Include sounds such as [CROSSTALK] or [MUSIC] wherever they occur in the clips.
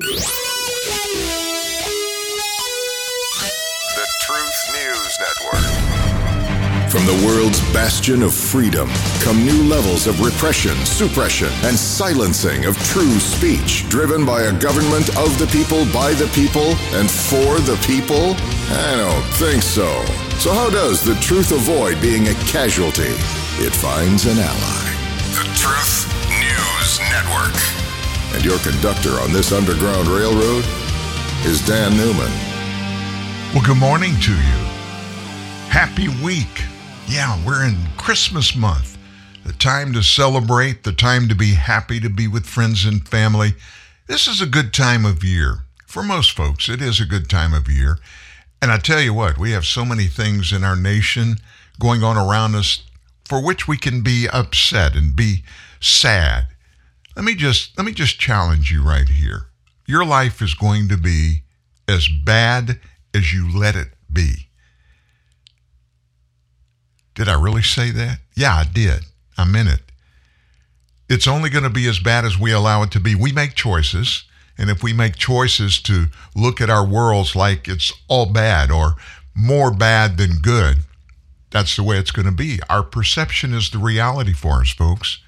The Truth News Network. From the world's bastion of freedom come new levels of repression, suppression, and silencing of true speech, driven by a government of the people, by the people, and for the people? I don't think so. So, how does the truth avoid being a casualty? It finds an ally. The Truth News Network. And your conductor on this Underground Railroad is Dan Newman. Well, good morning to you. Happy week. Yeah, we're in Christmas month. The time to celebrate, the time to be happy to be with friends and family. This is a good time of year. For most folks, it is a good time of year. And I tell you what, we have so many things in our nation going on around us for which we can be upset and be sad. Let me just let me just challenge you right here. Your life is going to be as bad as you let it be. Did I really say that? Yeah, I did. I meant it. It's only going to be as bad as we allow it to be. We make choices, and if we make choices to look at our worlds like it's all bad or more bad than good, that's the way it's going to be. Our perception is the reality for us, folks.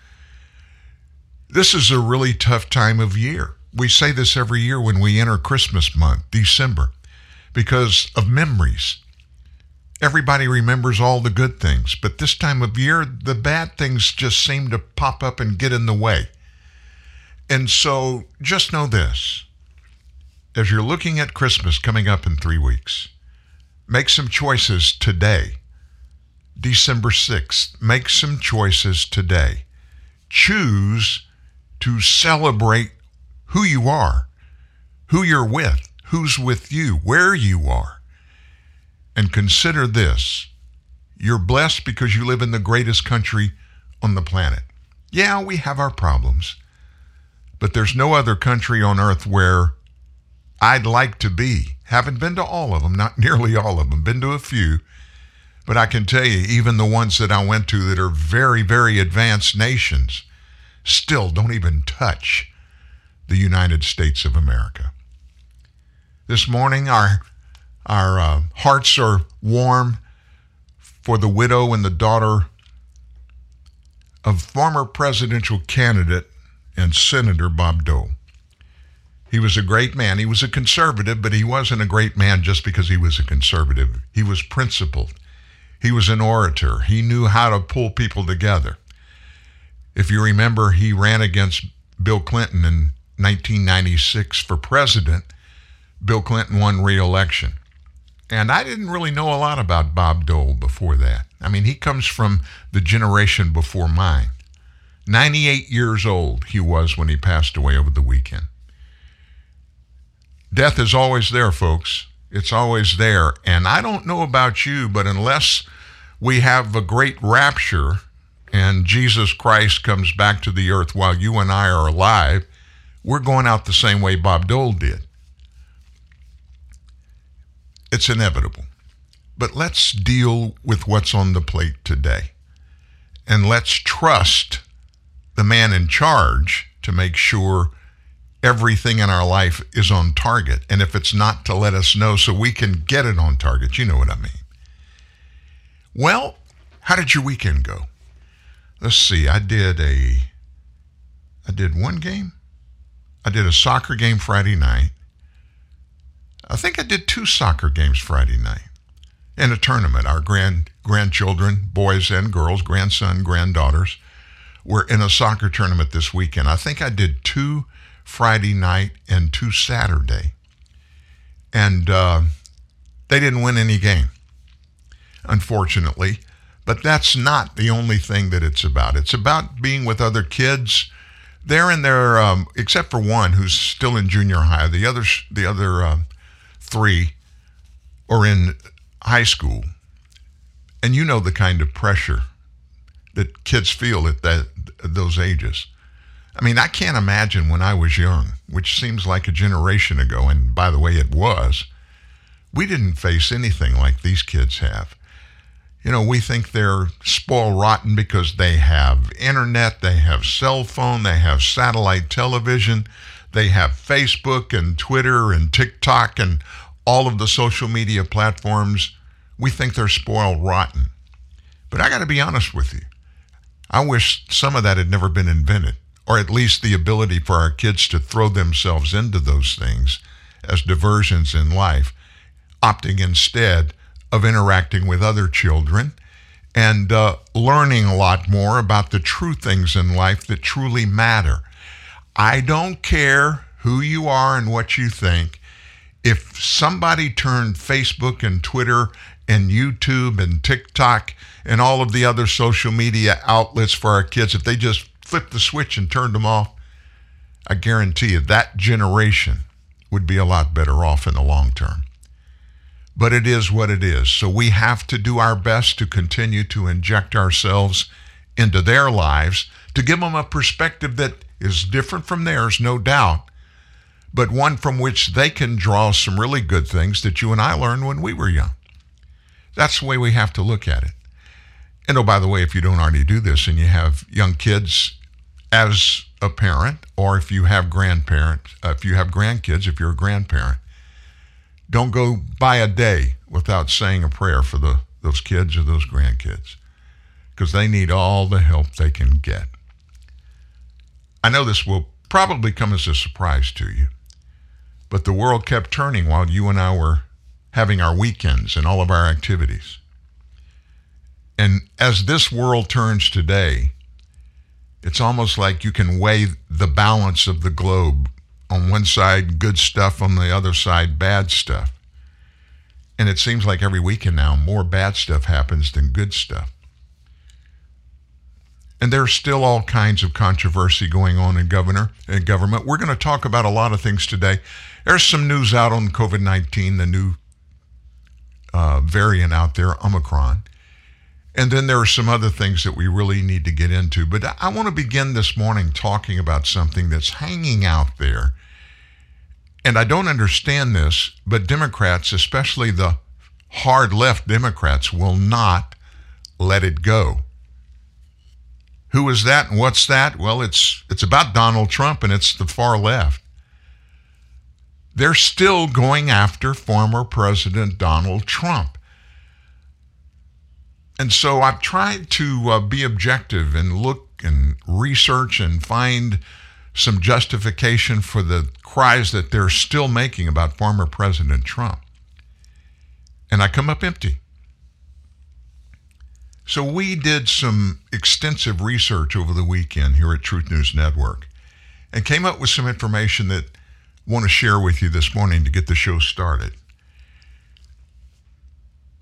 This is a really tough time of year. We say this every year when we enter Christmas month, December, because of memories. Everybody remembers all the good things, but this time of year, the bad things just seem to pop up and get in the way. And so just know this as you're looking at Christmas coming up in three weeks, make some choices today. December 6th, make some choices today. Choose to celebrate who you are, who you're with, who's with you, where you are. And consider this you're blessed because you live in the greatest country on the planet. Yeah, we have our problems, but there's no other country on earth where I'd like to be. Haven't been to all of them, not [LAUGHS] nearly all of them, been to a few. But I can tell you, even the ones that I went to that are very, very advanced nations still don't even touch the United States of America. This morning, our, our uh, hearts are warm for the widow and the daughter of former presidential candidate and Senator Bob Dole. He was a great man. He was a conservative, but he wasn't a great man just because he was a conservative. He was principled. He was an orator. He knew how to pull people together. If you remember, he ran against Bill Clinton in 1996 for president. Bill Clinton won re election. And I didn't really know a lot about Bob Dole before that. I mean, he comes from the generation before mine. 98 years old he was when he passed away over the weekend. Death is always there, folks. It's always there. And I don't know about you, but unless we have a great rapture and Jesus Christ comes back to the earth while you and I are alive, we're going out the same way Bob Dole did. It's inevitable. But let's deal with what's on the plate today. And let's trust the man in charge to make sure everything in our life is on target. And if it's not, to let us know so we can get it on target. You know what I mean. Well, how did your weekend go? Let's see. I did a I did one game. I did a soccer game Friday night. I think I did two soccer games Friday night. And a tournament. Our grand grandchildren, boys and girls, grandson, granddaughters, were in a soccer tournament this weekend. I think I did two Friday night and two Saturday. And uh, they didn't win any game, unfortunately. But that's not the only thing that it's about. It's about being with other kids. They're in their, um, except for one who's still in junior high. The other, the other uh, three are in high school, and you know the kind of pressure that kids feel at that those ages. I mean, I can't imagine when I was young, which seems like a generation ago, and by the way, it was. We didn't face anything like these kids have. You know, we think they're spoiled rotten because they have internet, they have cell phone, they have satellite television, they have Facebook and Twitter and TikTok and all of the social media platforms. We think they're spoiled rotten. But I got to be honest with you. I wish some of that had never been invented, or at least the ability for our kids to throw themselves into those things as diversions in life, opting instead of interacting with other children and uh, learning a lot more about the true things in life that truly matter. I don't care who you are and what you think. If somebody turned Facebook and Twitter and YouTube and TikTok and all of the other social media outlets for our kids, if they just flipped the switch and turned them off, I guarantee you that generation would be a lot better off in the long term. But it is what it is. So we have to do our best to continue to inject ourselves into their lives to give them a perspective that is different from theirs, no doubt, but one from which they can draw some really good things that you and I learned when we were young. That's the way we have to look at it. And oh, by the way, if you don't already do this and you have young kids as a parent, or if you have grandparents, uh, if you have grandkids, if you're a grandparent, don't go by a day without saying a prayer for the, those kids or those grandkids because they need all the help they can get. I know this will probably come as a surprise to you, but the world kept turning while you and I were having our weekends and all of our activities. And as this world turns today, it's almost like you can weigh the balance of the globe. On one side, good stuff, on the other side, bad stuff. And it seems like every weekend now, more bad stuff happens than good stuff. And there's still all kinds of controversy going on in governor in government. We're going to talk about a lot of things today. There's some news out on COVID 19, the new uh, variant out there, Omicron. And then there are some other things that we really need to get into. But I want to begin this morning talking about something that's hanging out there. And I don't understand this, but Democrats, especially the hard left Democrats, will not let it go. Who is that and what's that? Well, it's it's about Donald Trump and it's the far left. They're still going after former President Donald Trump. And so I've tried to uh, be objective and look and research and find some justification for the cries that they're still making about former President Trump. And I come up empty. So we did some extensive research over the weekend here at Truth News Network and came up with some information that I want to share with you this morning to get the show started.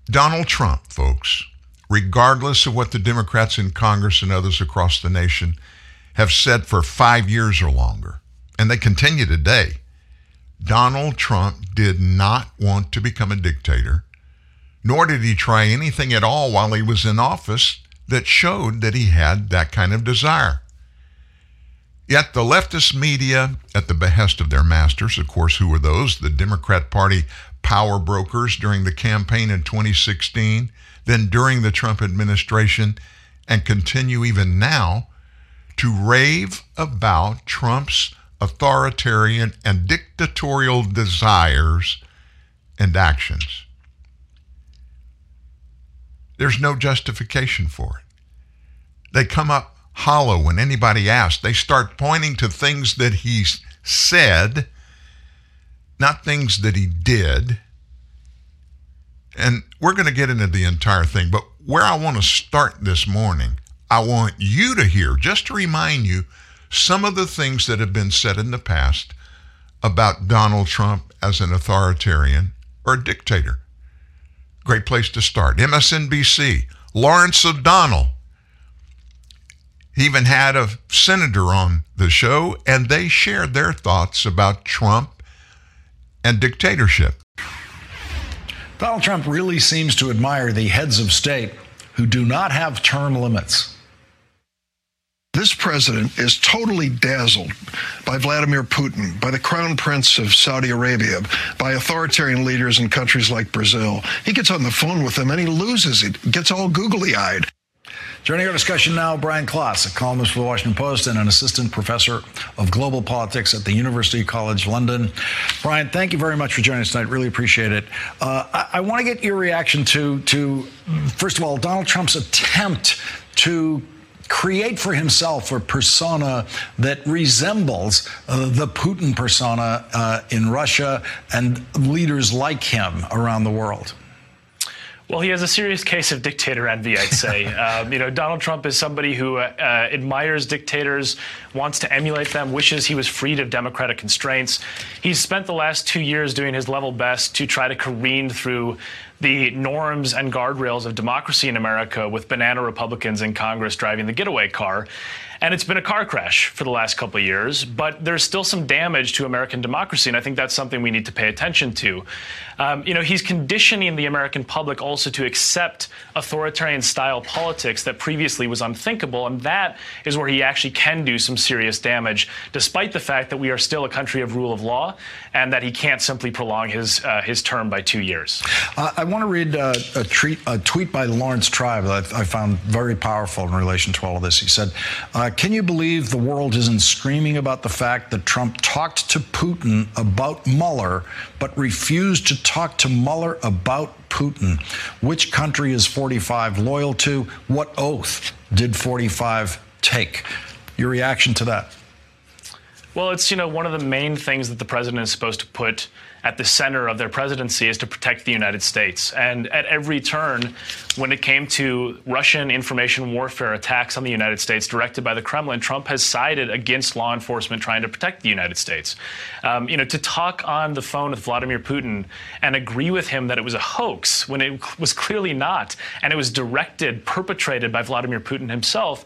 Donald Trump, folks, regardless of what the Democrats in Congress and others across the nation have said for five years or longer, and they continue today. Donald Trump did not want to become a dictator, nor did he try anything at all while he was in office that showed that he had that kind of desire. Yet the leftist media, at the behest of their masters, of course, who were those? The Democrat Party power brokers during the campaign in 2016, then during the Trump administration, and continue even now to rave about Trump's authoritarian and dictatorial desires and actions. There's no justification for it. They come up hollow when anybody asks. They start pointing to things that he said, not things that he did. And we're going to get into the entire thing. But where I want to start this morning, I want you to hear, just to remind you, some of the things that have been said in the past about Donald Trump as an authoritarian or a dictator. Great place to start. MSNBC, Lawrence O'Donnell. He even had a senator on the show, and they shared their thoughts about Trump and dictatorship. Donald Trump really seems to admire the heads of state who do not have term limits. This president is totally dazzled by Vladimir Putin, by the crown prince of Saudi Arabia, by authoritarian leaders in countries like Brazil. He gets on the phone with them and he loses it, gets all googly eyed. Joining our discussion now, Brian Klaas, a columnist for the Washington Post and an assistant professor of global politics at the University College London. Brian, thank you very much for joining us tonight. Really appreciate it. Uh, I, I want to get your reaction to, to, first of all, Donald Trump's attempt to create for himself a persona that resembles uh, the Putin persona uh, in Russia and leaders like him around the world? Well, he has a serious case of dictator envy, I'd say. [LAUGHS] um, you know, Donald Trump is somebody who uh, uh, admires dictators, wants to emulate them, wishes he was freed of democratic constraints. He's spent the last two years doing his level best to try to careen through the norms and guardrails of democracy in America with banana Republicans in Congress driving the getaway car. And it's been a car crash for the last couple of years, but there's still some damage to American democracy, and I think that's something we need to pay attention to. Um, you know, he's conditioning the American public also to accept authoritarian style politics that previously was unthinkable, and that is where he actually can do some serious damage, despite the fact that we are still a country of rule of law and that he can't simply prolong his uh, his term by two years. Uh, I want to read uh, a, treat, a, tweet by Laurence Tribe that I, I, found very powerful in relation to all of this. He said, "Can you believe the world isn't screaming about the fact that Trump talked to Putin about Mueller, but refused to talk to Mueller about Putin? Which country is 45 loyal to? What oath did 45 take?" Your reaction to that? Well, it's you know one of the main things that the president is supposed to put at the center of their presidency is to protect the United States. And at every turn, when it came to Russian information warfare attacks on the United States directed by the Kremlin, Trump has sided against law enforcement trying to protect the United States. Um, you know, to talk on the phone with Vladimir Putin and agree with him that it was a hoax when it was clearly not, and it was directed, perpetrated by Vladimir Putin himself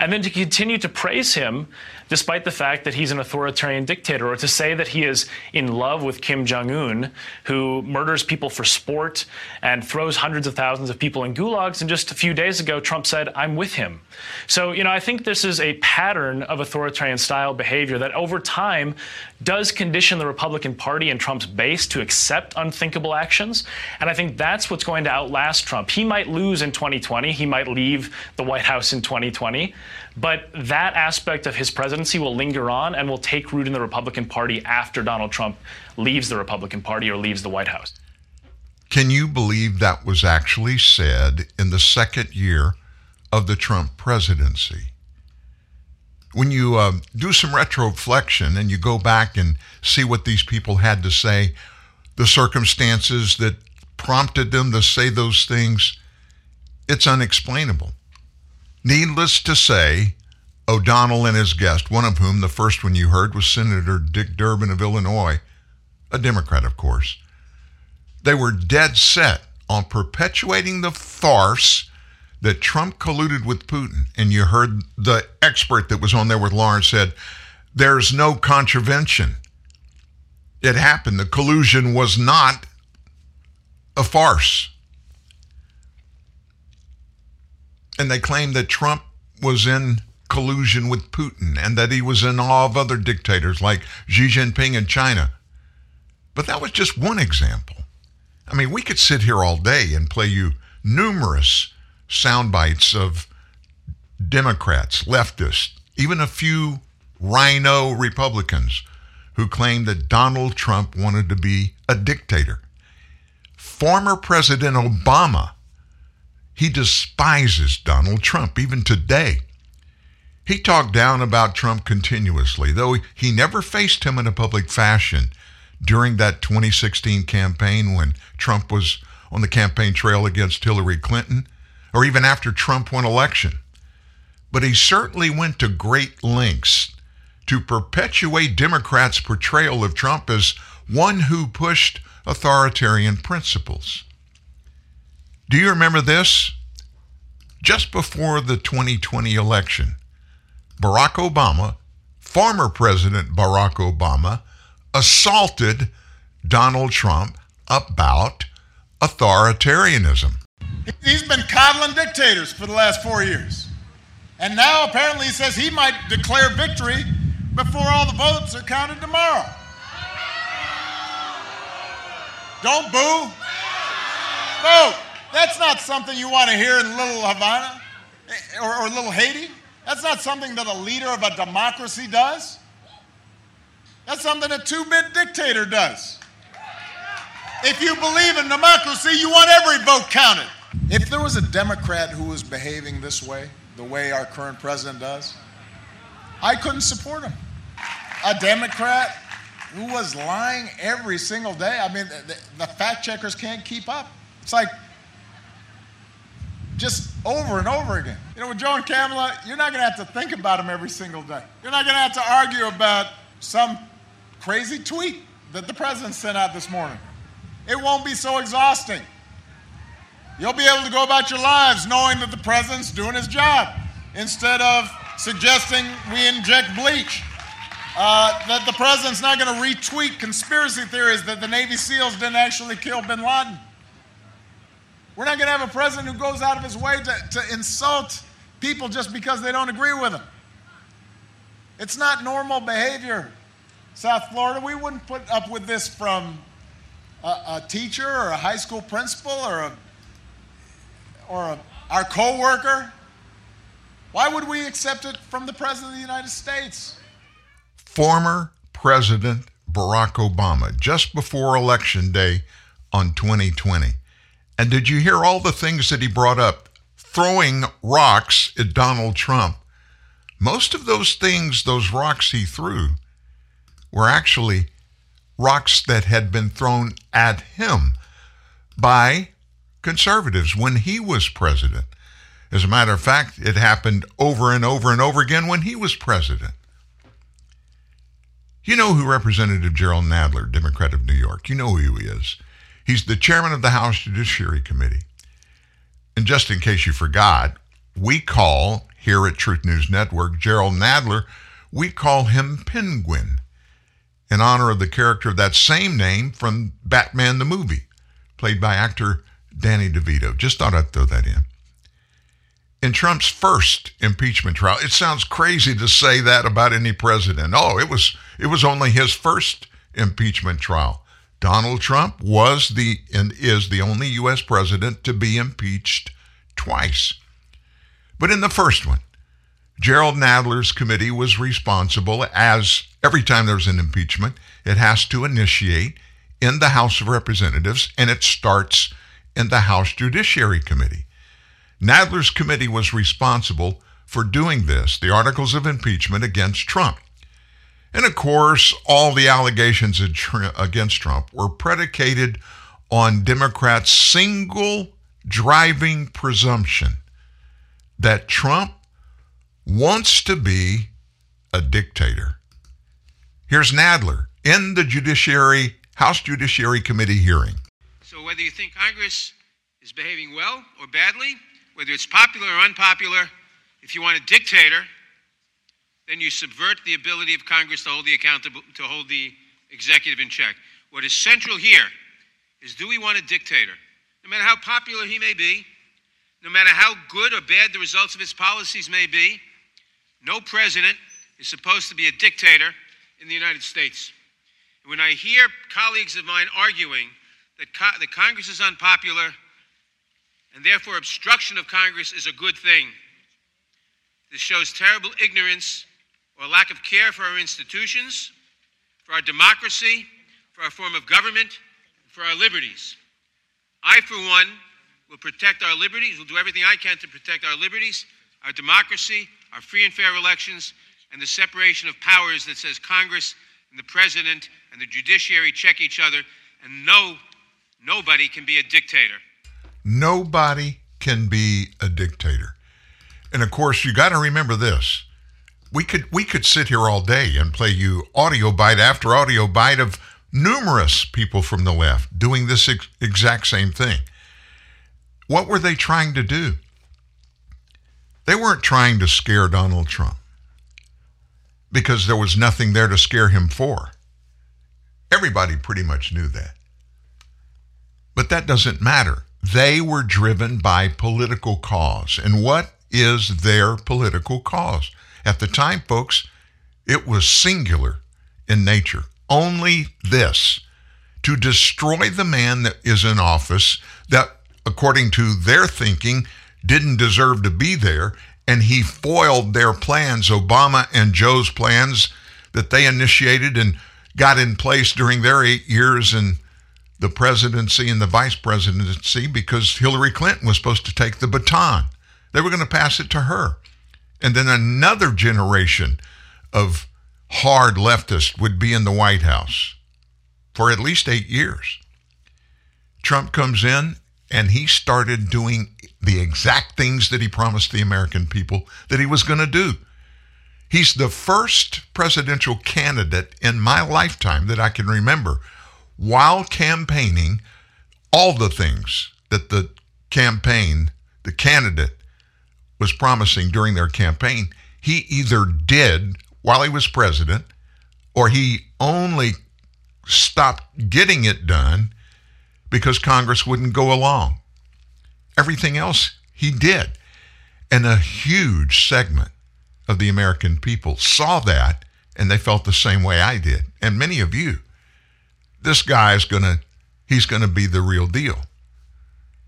and then to continue to praise him despite the fact that he's an authoritarian dictator, or to say that he is in love with Kim Jong un, who murders people for sport and throws hundreds of thousands of people in gulags. And just a few days ago, Trump said, I'm with him. So, you know, I think this is a pattern of authoritarian style behavior that over time does condition the Republican Party and Trump's base to accept unthinkable actions. And I think that's what's going to outlast Trump. He might lose in 2020, he might leave the White House in 2020. But that aspect of his presidency will linger on and will take root in the Republican Party after Donald Trump leaves the Republican Party or leaves the White House. Can you believe that was actually said in the second year of the Trump presidency? When you uh, do some retroflexion and you go back and see what these people had to say, the circumstances that prompted them to say those things, it's unexplainable. Needless to say, O'Donnell and his guest, one of whom, the first one you heard, was Senator Dick Durbin of Illinois, a Democrat, of course. They were dead set on perpetuating the farce that Trump colluded with Putin. And you heard the expert that was on there with Lawrence said, there's no contravention. It happened. The collusion was not a farce. And they claimed that Trump was in collusion with Putin and that he was in awe of other dictators like Xi Jinping in China. But that was just one example. I mean, we could sit here all day and play you numerous sound bites of Democrats, leftists, even a few RINO Republicans who claimed that Donald Trump wanted to be a dictator. Former President Obama he despises Donald Trump, even today. He talked down about Trump continuously, though he never faced him in a public fashion during that 2016 campaign when Trump was on the campaign trail against Hillary Clinton, or even after Trump won election. But he certainly went to great lengths to perpetuate Democrats' portrayal of Trump as one who pushed authoritarian principles. Do you remember this? Just before the 2020 election, Barack Obama, former President Barack Obama, assaulted Donald Trump about authoritarianism. He's been coddling dictators for the last four years. And now apparently he says he might declare victory before all the votes are counted tomorrow. Don't boo. Vote. That's not something you want to hear in Little Havana. Eh, or, or little Haiti. That's not something that a leader of a democracy does. That's something a two bit dictator does. If you believe in democracy, you want every vote counted. If there was a Democrat who was behaving this way, the way our current president does, I couldn't support him. A Democrat who was lying every single day. I mean, the, the fact checkers can't keep up. It's like just over and over again. You know, with Joe and Kamala, you're not going to have to think about them every single day. You're not going to have to argue about some crazy tweet that the president sent out this morning. It won't be so exhausting. You'll be able to go about your lives knowing that the president's doing his job instead of suggesting we inject bleach. Uh, that the president's not going to retweet conspiracy theories that the Navy SEALs didn't actually kill bin Laden. We're not going to have a president who goes out of his way to, to insult people just because they don't agree with him. It's not normal behavior. South Florida, we wouldn't put up with this from a, a teacher or a high school principal or a, or a, our coworker. Why would we accept it from the President of the United States? Former President Barack Obama, just before Election Day on 2020. And did you hear all the things that he brought up? Throwing rocks at Donald Trump. Most of those things, those rocks he threw, were actually rocks that had been thrown at him by conservatives when he was president. As a matter of fact, it happened over and over and over again when he was president. You know who Representative Jerrold Nadler, Democrat of New York, you know who he is. He's the chairman of the House Judiciary Committee. And just in case you forgot, we call here at Truth News Network Jerrold Nadler, we call him Penguin in honor of the character of that same name from Batman the movie, played by actor Danny DeVito. Just thought I'd throw that in in Trump's first impeachment trial. It sounds crazy to say that about any president. Oh, it was it was only his first impeachment trial. Donald Trump was the and is the only US president to be impeached twice. But in the first one, Jerrold Nadler's committee was responsible as every time there's an impeachment, it has to initiate in the House of Representatives and it starts in the House Judiciary Committee. Nadler's committee was responsible for doing this, the articles of impeachment against Trump. And of course, all the allegations against Trump were predicated on Democrats' single driving presumption that Trump wants to be a dictator. Here's Nadler in the Judiciary House Judiciary Committee hearing. So whether you think Congress is behaving well or badly, whether it's popular or unpopular, if you want a dictator, then you subvert the ability of Congress to hold the accountable to hold the executive in check. What is central here is do we want a dictator? No matter how popular he may be, no matter how good or bad the results of his policies may be, no president is supposed to be a dictator in the United States. When I hear colleagues of mine arguing that, co- that Congress is unpopular, and therefore obstruction of Congress is a good thing. This shows terrible ignorance or lack of care for our institutions, for our democracy, for our form of government, for our liberties. I, for one, will protect our liberties, will do everything I can to protect our liberties, our democracy, our free and fair elections, and the separation of powers that says Congress and the President and the judiciary check each other, and no, nobody can be a dictator. Nobody can be a dictator. And of course, you got to remember this. We could we could sit here all day and play you audio bite after audio bite of numerous people from the left doing this ex- exact same thing. What were they trying to do? They weren't trying to scare Donald Trump because there was nothing there to scare him for. Everybody pretty much knew that. But that doesn't matter they were driven by political cause. And what is their political cause? At the time, folks, it was singular in nature. Only this to destroy the man that is in office that, according to their thinking, didn't deserve to be there, and he foiled their plans, Obama and Joe's plans that they initiated and got in place during their eight years in the presidency and the vice presidency because Hillary Clinton was supposed to take the baton. They were going to pass it to her. And then another generation of hard leftists would be in the White House for at least eight years. Trump comes in and he started doing the exact things that he promised the American people that he was going to do. He's the first presidential candidate in my lifetime that I can remember while campaigning all the things that the campaign, the candidate, was promising during their campaign. He either did while he was president or he only stopped getting it done because Congress wouldn't go along. Everything else he did. And a huge segment of the American people saw that and they felt the same way I did. And many of you. This guy is going to he's going to be the real deal.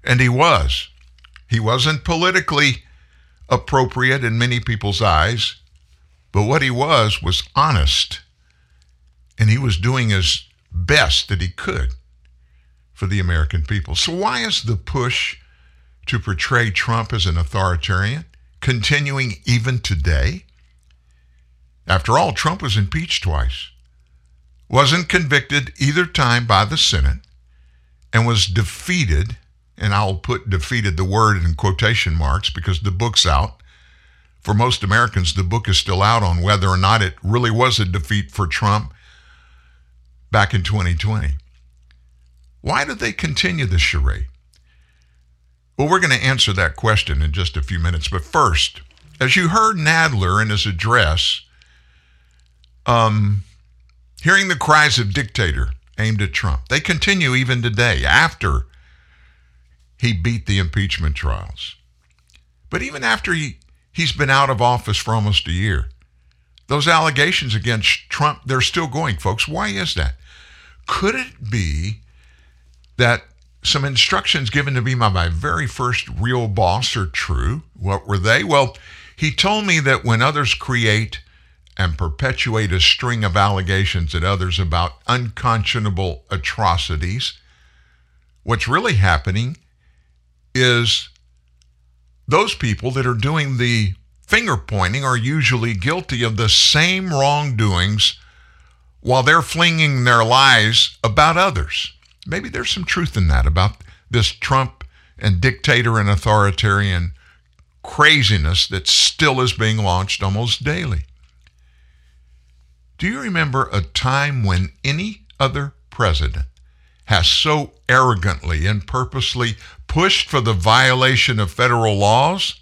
And he was. He wasn't politically appropriate in many people's eyes, but what he was was honest. And he was doing his best that he could for the American people. So why is the push to portray Trump as an authoritarian continuing even today? After all, Trump was impeached twice, wasn't convicted either time by the Senate, and was defeated, and I'll put defeated the word in quotation marks because the book's out. For most Americans, the book is still out on whether or not it really was a defeat for Trump back in 2020. Why did they continue the charade? Well, we're going to answer that question in just a few minutes. But first, as you heard Nadler in his address, um, hearing the cries of dictator aimed at Trump, they continue even today after he beat the impeachment trials. But even after he, he's been out of office for almost a year, those allegations against Trump, they're still going, folks. Why is that? Could it be that some instructions given to me by my very first real boss are true. What were they? Well, he told me that when others create and perpetuate a string of allegations at others about unconscionable atrocities, what's really happening is those people that are doing the finger pointing are usually guilty of the same wrongdoings while they're flinging their lies about others. Maybe there's some truth in that about this Trump and dictator and authoritarian craziness that still is being launched almost daily. Do you remember a time when any other president has so arrogantly and purposely pushed for the violation of federal laws?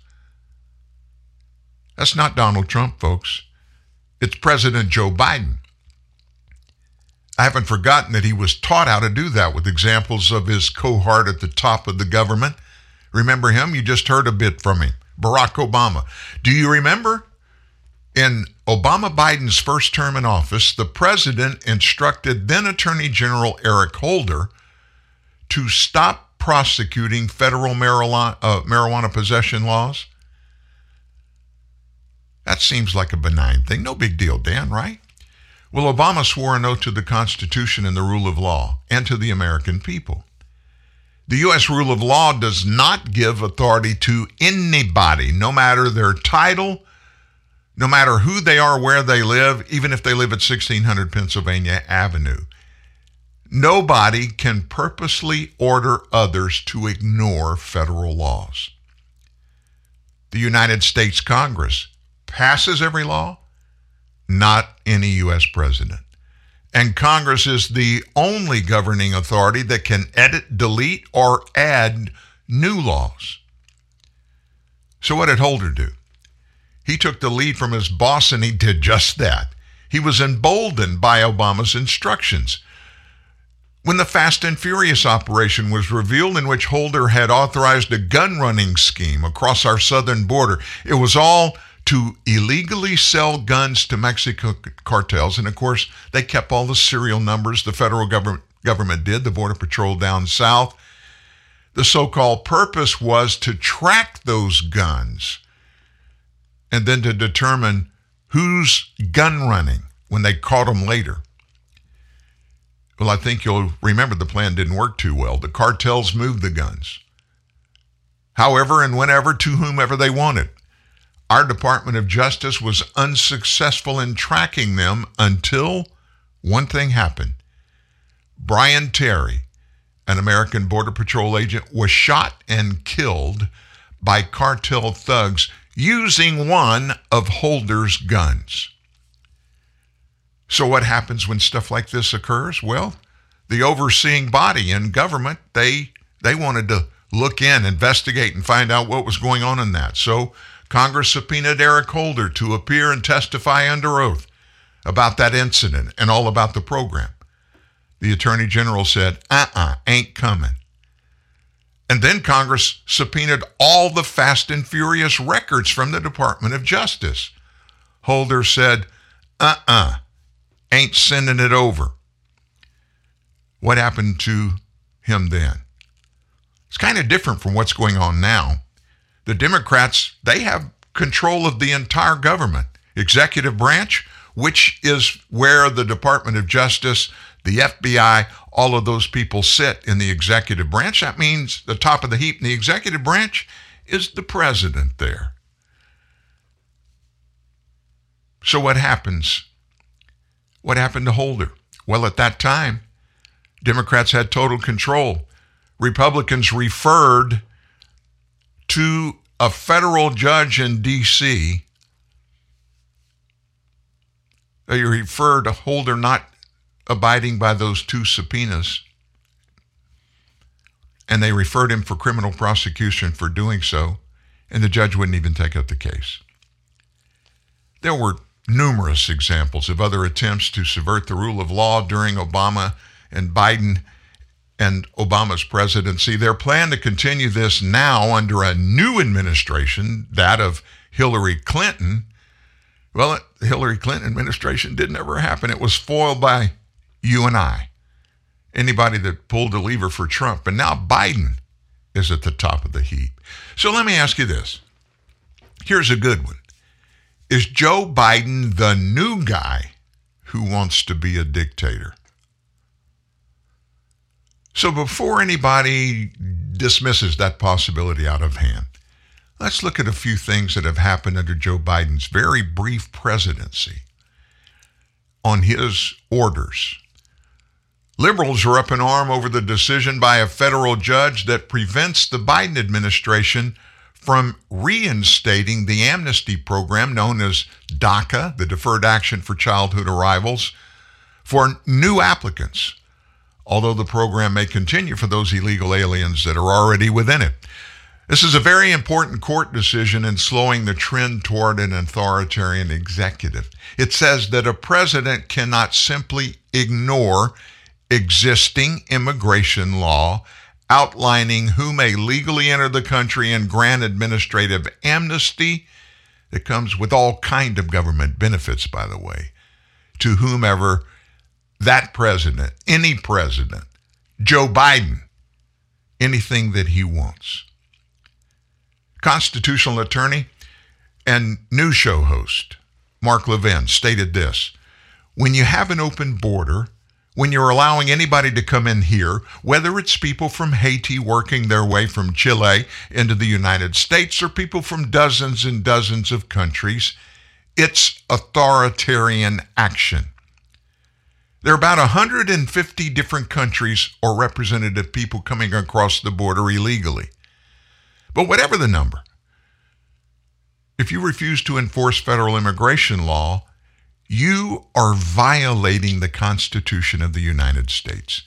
That's not Donald Trump, folks. It's President Joe Biden. I haven't forgotten that he was taught how to do that with examples of his cohort at the top of the government. Remember him? You just heard a bit from him. Barack Obama. Do you remember? In Obama Biden's first term in office, the president instructed then Attorney General Eric Holder to stop prosecuting federal marijuana, uh, marijuana possession laws. That seems like a benign thing. No big deal, Dan, right? Well, Obama swore an oath to the Constitution and the rule of law and to the American people. The U.S. rule of law does not give authority to anybody, no matter their title, no matter who they are, where they live, even if they live at 1600 Pennsylvania Avenue. Nobody can purposely order others to ignore federal laws. The United States Congress passes every law, not any U.S. president. And Congress is the only governing authority that can edit, delete, or add new laws. So, what did Holder do? He took the lead from his boss and he did just that. He was emboldened by Obama's instructions. When the Fast and Furious operation was revealed, in which Holder had authorized a gun running scheme across our southern border, it was all to illegally sell guns to Mexico cartels. And of course, they kept all the serial numbers the federal government, government did, the Border Patrol down south. The so called purpose was to track those guns and then to determine who's gun running when they caught them later. Well, I think you'll remember the plan didn't work too well. The cartels moved the guns, however and whenever to whomever they wanted. Our Department of Justice was unsuccessful in tracking them until one thing happened. Brian Terry, an American Border Patrol agent, was shot and killed by cartel thugs using one of Holder's guns. So what happens when stuff like this occurs? Well, the overseeing body in government, they they wanted to look in, investigate and find out what was going on in that. So Congress subpoenaed Eric Holder to appear and testify under oath about that incident and all about the program. The Attorney General said, uh uh-uh, uh, ain't coming. And then Congress subpoenaed all the fast and furious records from the Department of Justice. Holder said, uh uh-uh, uh ain't sending it over. What happened to him then? It's kind of different from what's going on now. The Democrats, they have control of the entire government, executive branch, which is where the Department of Justice, the FBI, all of those people sit in the executive branch. That means the top of the heap in the executive branch is the president there. So, what happens what happened to Holder? Well, at that time, Democrats had total control. Republicans referred to a federal judge in D.C. They referred to Holder not abiding by those two subpoenas, and they referred him for criminal prosecution for doing so, and the judge wouldn't even take up the case. There were numerous examples of other attempts to subvert the rule of law during Obama and Biden and Obama's presidency. Their plan to continue this now under a new administration, that of Hillary Clinton, well, the Hillary Clinton administration didn't ever happen. It was foiled by you and I, anybody that pulled the lever for Trump. And now Biden is at the top of the heap. So let me ask you this. Here's a good one. Is Joe Biden the new guy who wants to be a dictator? So before anybody dismisses that possibility out of hand, let's look at a few things that have happened under Joe Biden's very brief presidency on his orders. Liberals are up in arm over the decision by a federal judge that prevents the Biden administration from reinstating the amnesty program known as DACA, the Deferred Action for Childhood Arrivals, for new applicants, although the program may continue for those illegal aliens that are already within it. This is a very important court decision in slowing the trend toward an authoritarian executive. It says that a president cannot simply ignore existing immigration law outlining who may legally enter the country and grant administrative amnesty. That comes with all kind of government benefits by the way to whomever that president any president joe biden anything that he wants. Constitutional attorney and news show host mark levin stated this when you have an open border when you're allowing anybody to come in here, whether it's people from Haiti working their way from Chile into the United States or people from dozens and dozens of countries, it's authoritarian action. There are about 150 different countries or representative people coming across the border illegally. But whatever the number, if you refuse to enforce federal immigration law, you are violating the Constitution of the United States.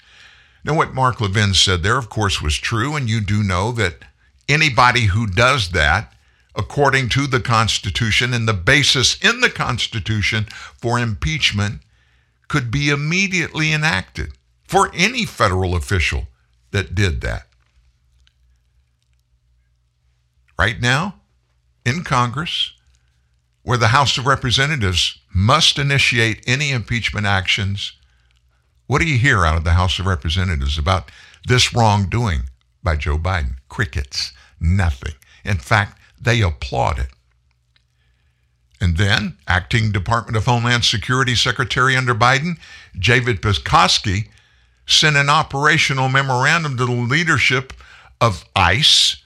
Now, what Mark Levin said there, of course, was true, and you do know that anybody who does that, according to the Constitution and the basis in the Constitution for impeachment, could be immediately enacted for any federal official that did that. Right now, in Congress, where the House of Representatives must initiate any impeachment actions. What do you hear out of the House of Representatives about this wrongdoing by Joe Biden. Crickets. Nothing. In fact, they applaud it. And then, acting Department of Homeland Security Secretary under Biden, David Pekoske, sent an operational memorandum to the leadership of ICE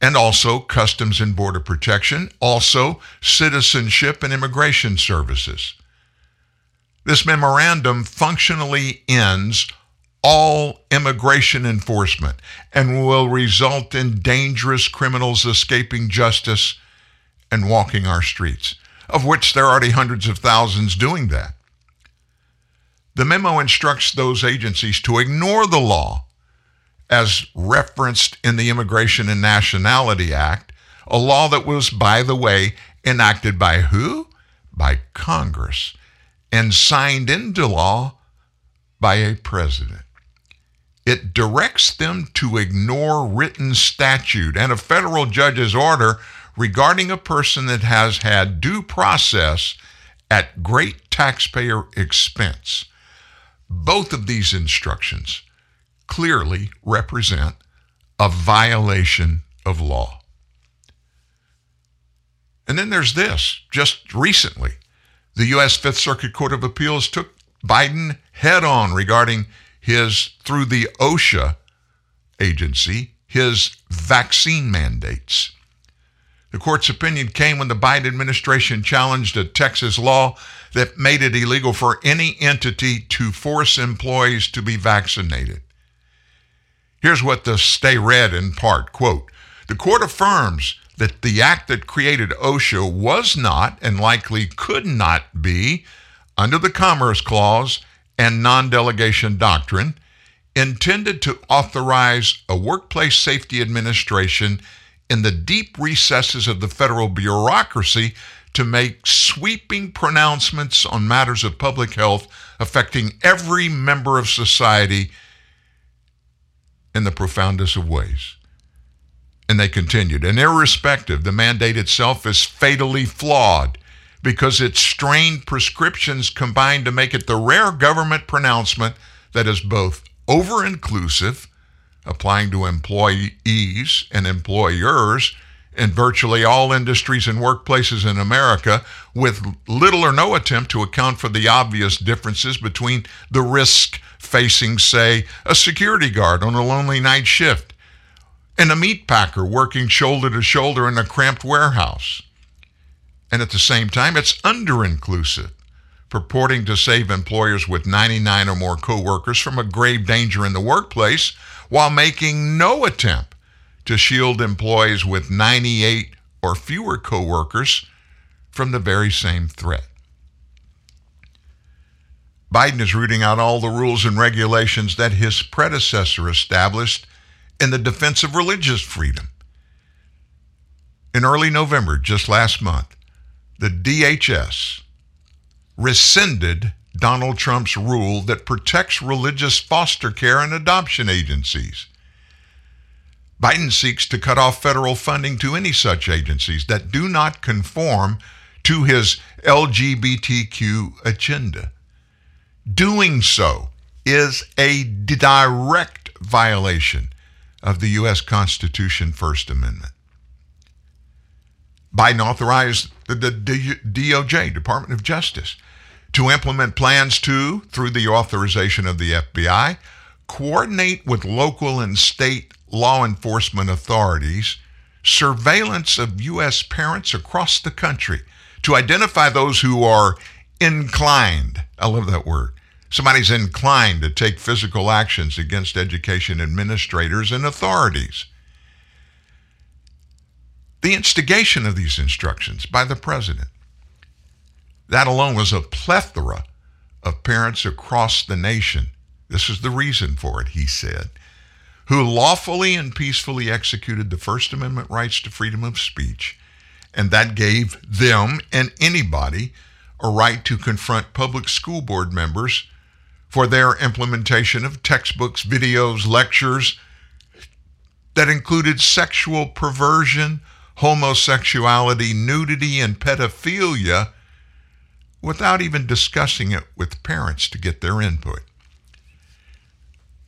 and also Customs and Border Protection, also Citizenship and Immigration Services. This memorandum functionally ends all immigration enforcement and will result in dangerous criminals escaping justice and walking our streets, of which there are already hundreds of thousands doing that. The memo instructs those agencies to ignore the law as referenced in the Immigration and Nationality Act, a law that was, by the way, enacted by who? By Congress and signed into law by a president. It directs them to ignore written statute and a federal judge's order regarding a person that has had due process at great taxpayer expense. Both of these instructions clearly represent a violation of law. And then there's this. Just recently, the U.S. Fifth Circuit Court of Appeals took Biden head on regarding his, through the OSHA agency, his vaccine mandates. The court's opinion came when the Biden administration challenged a Texas law that made it illegal for any entity to force employees to be vaccinated. Here's what the stay read in part quote, The court affirms that the act that created OSHA was not and likely could not be, under the Commerce Clause and non delegation doctrine, intended to authorize a workplace safety administration in the deep recesses of the federal bureaucracy to make sweeping pronouncements on matters of public health affecting every member of society in the profoundest of ways. And they continued, and irrespective, the mandate itself is fatally flawed because its strained prescriptions combine to make it the rare government pronouncement that is both over inclusive, applying to employees and employers in virtually all industries and workplaces in America, with little or no attempt to account for the obvious differences between the risk facing, say, a security guard on a lonely night shift and a meat packer working shoulder to shoulder in a cramped warehouse. And at the same time, it's under inclusive, purporting to save employers with 99 or more coworkers from a grave danger in the workplace while making no attempt to shield employees with 98 or fewer coworkers from the very same threat. Biden is rooting out all the rules and regulations that his predecessor established in the defense of religious freedom. In early November, just last month, the DHS rescinded Donald Trump's rule that protects religious foster care and adoption agencies. Biden seeks to cut off federal funding to any such agencies that do not conform to his LGBTQ agenda. Doing so is a direct violation of the U.S. Constitution First Amendment. Biden authorized the, the DOJ, Department of Justice, to implement plans to, through the authorization of the FBI, coordinate with local and state law enforcement authorities surveillance of U.S. parents across the country to identify those who are inclined, I love that word, somebody's inclined to take physical actions against education administrators and authorities. The instigation of these instructions by the president. That alone was a plethora of parents across the nation. This is the reason for it, he said, who lawfully and peacefully executed the First Amendment rights to freedom of speech, and that gave them and anybody a right to confront public school board members for their implementation of textbooks, videos, lectures that included sexual perversion, homosexuality, nudity, and pedophilia without even discussing it with parents to get their input.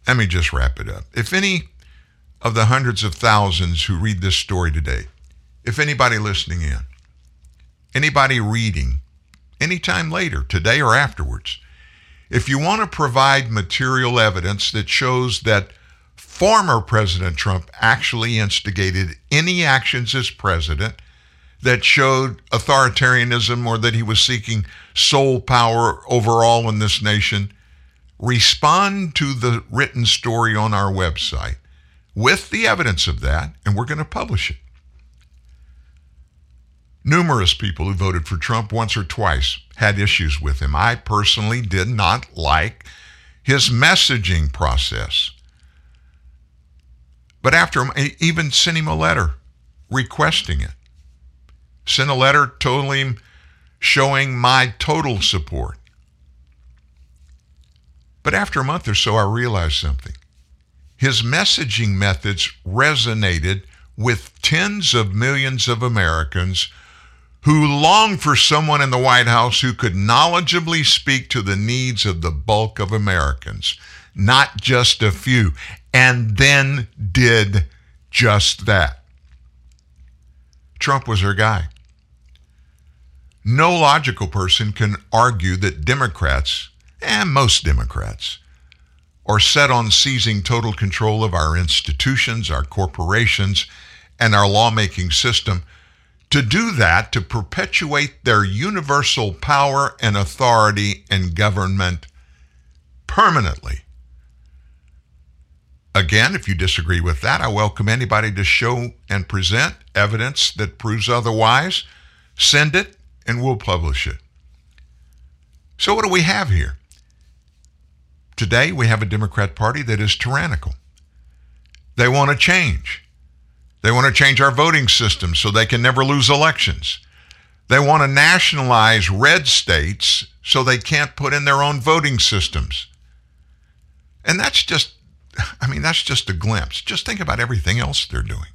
Let me just wrap it up. If any of the hundreds of thousands who read this story today, if anybody listening in, anybody reading, anytime later, today or afterwards, if you want to provide material evidence that shows that former President Trump actually instigated any actions as president that showed authoritarianism or that he was seeking sole power overall in this nation, respond to the written story on our website with the evidence of that, and we're going to publish it. Numerous people who voted for Trump once or twice had issues with him. I personally did not like his messaging process. But after even sent him a letter requesting it, sent a letter telling him showing my total support. But after a month or so, I realized something. His messaging methods resonated with tens of millions of Americans who long for someone in the White House who could knowledgeably speak to the needs of the bulk of Americans, not just a few, and then did just that. Trump was her guy. No logical person can argue that Democrats, and most Democrats, are set on seizing total control of our institutions, our corporations, and our lawmaking system to do that to perpetuate their universal power and authority in government permanently. Again, if you disagree with that, I welcome anybody to show and present evidence that proves otherwise. Send it and we'll publish it. So, what do we have here? Today, we have a Democrat Party that is tyrannical. They want to change. They want to change our voting system so they can never lose elections. They want to nationalize red states so they can't put in their own voting systems. And that's just, I mean, that's just a glimpse. Just think about everything else they're doing.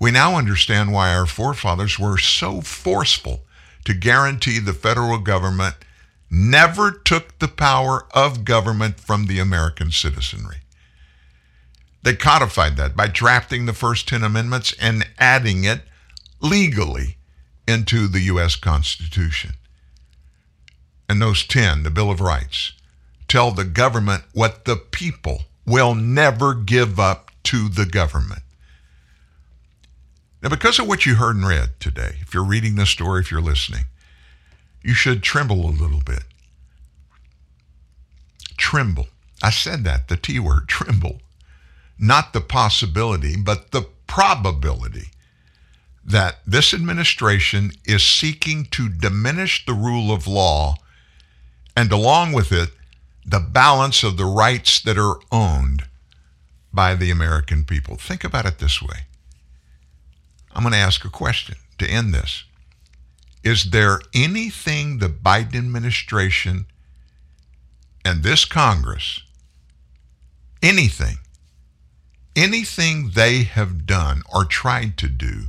We now understand why our forefathers were so forceful to guarantee the federal government never took the power of government from the American citizenry. They codified that by drafting the first 10 amendments and adding it legally into the U.S. Constitution. And those 10, the Bill of Rights, tell the government what the people will never give up to the government. Now, because of what you heard and read today, if you're reading this story, if you're listening, you should tremble a little bit. Tremble. I said that, the T word, [LAUGHS] tremble not the possibility, but the probability that this administration is seeking to diminish the rule of law and along with it, the balance of the rights that are owned by the American people. Think about it this way. I'm going to ask a question to end this. Is there anything the Biden administration and this Congress, anything anything they have done or tried to do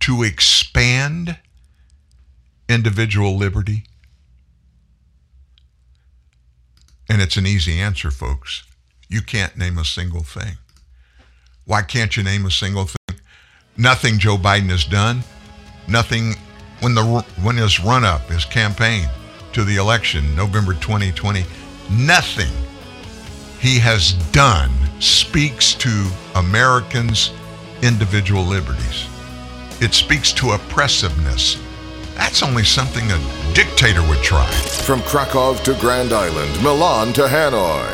to expand individual liberty? And it's an easy answer, folks. You can't name a single thing. Why can't you name a single thing? Nothing Joe Biden has done. Nothing when the when his run up, his campaign to the election, November 2020, nothing he has done speaks to Americans' individual liberties. It speaks to oppressiveness. That's only something a dictator would try. From Krakow to Grand Island, Milan to Hanoi,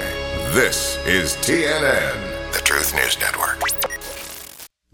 this is TNN, the Truth News Network.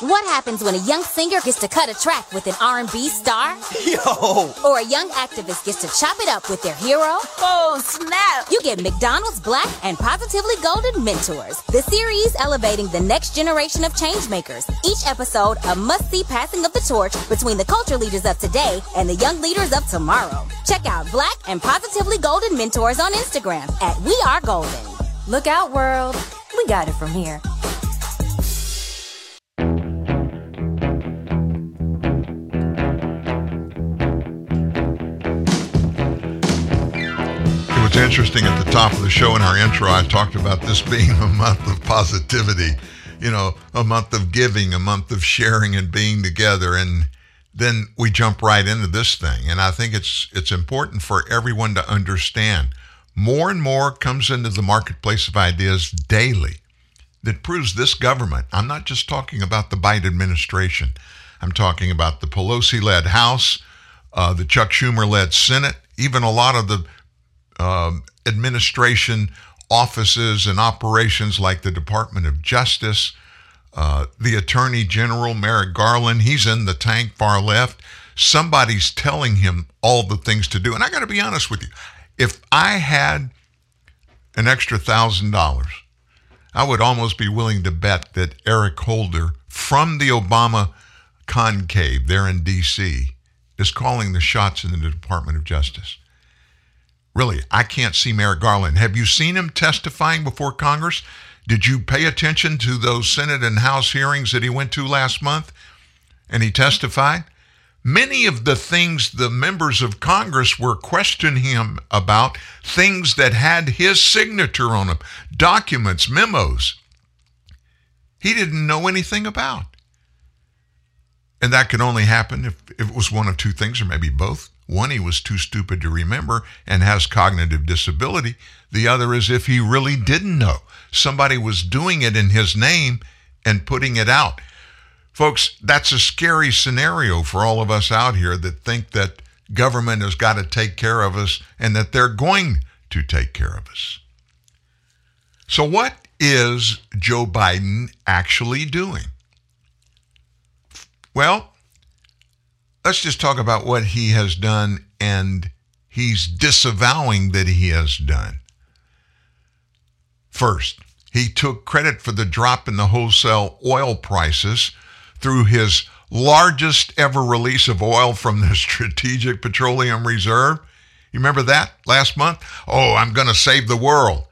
What happens when a young singer gets to cut a track with an R&B star? [LAUGHS] Yo! Or a young activist gets to chop it up with their hero? Oh, snap! You get McDonald's Black and Positively Golden Mentors, the series elevating the next generation of changemakers. Each episode, a must-see passing of the torch between the culture leaders of today and the young leaders of tomorrow. Check out Black and Positively Golden Mentors on Instagram at We Are Golden. Look out, world. We got it from here. It's interesting at the top of the show in our intro, I talked about this [LAUGHS] being a month of positivity, you know, a month of giving, a month of sharing and being together. And then we jump right into this thing. And I think it's it's important for everyone to understand. More and more comes into the marketplace of ideas daily that proves this government. I'm not just talking about the Biden administration. I'm talking about the Pelosi led House, uh, the Chuck Schumer led Senate, even a lot of the um, administration offices and operations like the Department of Justice, uh, the Attorney General, Merrick Garland, he's in the tank far left. Somebody's telling him all the things to do. And I got to be honest with you. If I had an extra thousand dollars, I would almost be willing to bet that Eric Holder from the Obama conclave there in D.C. is calling the shots in the Department of Justice. Really, I can't see Merrick Garland. Have you seen him testifying before Congress? Did you pay attention to those Senate and House hearings that he went to last month and he testified? Many of the things the members of Congress were questioning him about, things that had his signature on them, documents, memos, he didn't know anything about. And that could only happen if, if it was one of two things, or maybe both. One, he was too stupid to remember and has cognitive disability. The other is if he really didn't know. Somebody was doing it in his name and putting it out. Folks, that's a scary scenario for all of us out here that think that government has got to take care of us and that they're going to take care of us. So, what is Joe Biden actually doing? Well, let's just talk about what he has done and he's disavowing that he has done. First, he took credit for the drop in the wholesale oil prices through his largest ever release of oil from the [LAUGHS] Strategic Petroleum Reserve. You remember that last month? Oh, I'm going to save the world.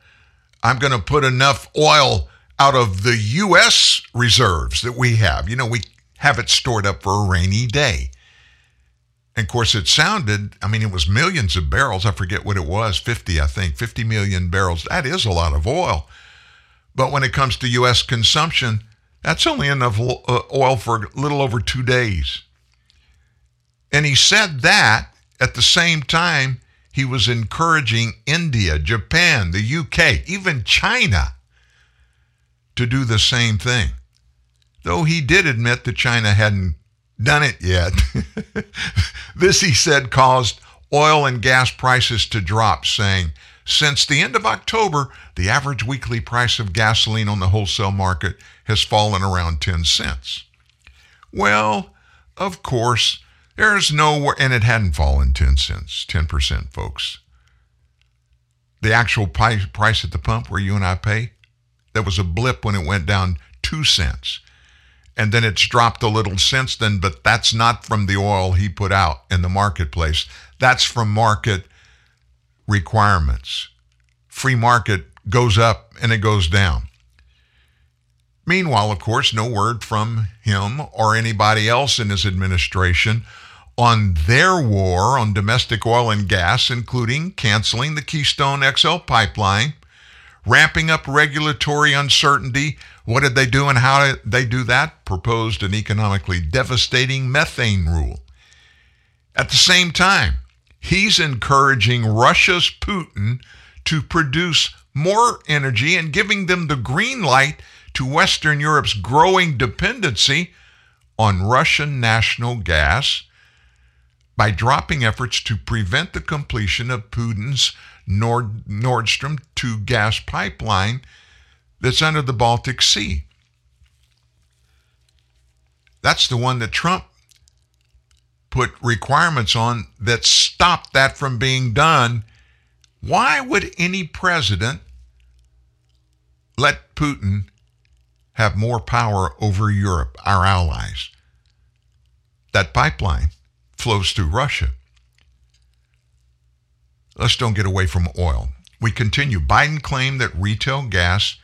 I'm going to put enough oil out of the U.S. reserves that we have. You know, we have it stored up for a rainy day. And of course, it sounded, I mean, it was millions of barrels. I forget what it was 50, I think, 50 million barrels. That is a lot of oil. But when it comes to U.S. consumption, that's only enough uh, oil for a little over two days. And he said that at the same time he was encouraging India, Japan, the UK, even China to do the same thing. Though he did admit that China hadn't done it yet. [LAUGHS] this, he said, caused oil and gas prices to drop, saying, since the end of October, the average weekly price of gasoline on the wholesale market has fallen around 10 cents. Well, of course, there's nowhere, and it hadn't fallen 10 cents, 10%, folks. The actual price, at the pump where you and I pay, there was a blip when it went down 2 cents and then it's dropped a little since then, but that's not from the oil he put out in the marketplace. That's from market requirements. Free market goes up and it goes down. Meanwhile, of course, no word from him or anybody else in his administration on their war on domestic oil and gas, including canceling the Keystone XL pipeline, ramping up regulatory uncertainty, what did they do and how did they do that? Proposed an economically devastating methane rule. At the same time, he's encouraging Russia's Putin to produce more energy and giving them the green light to Western Europe's growing dependency on Russian national gas by dropping efforts to prevent the completion of Putin's Nord, Nord Stream 2 gas pipeline that's under the Baltic Sea. That's the one that Trump put requirements on that stopped that from being done. Why would any president let Putin have more power over Europe, our allies? That pipeline flows through Russia. Let's don't get away from oil. We continue. Biden claimed that retail gas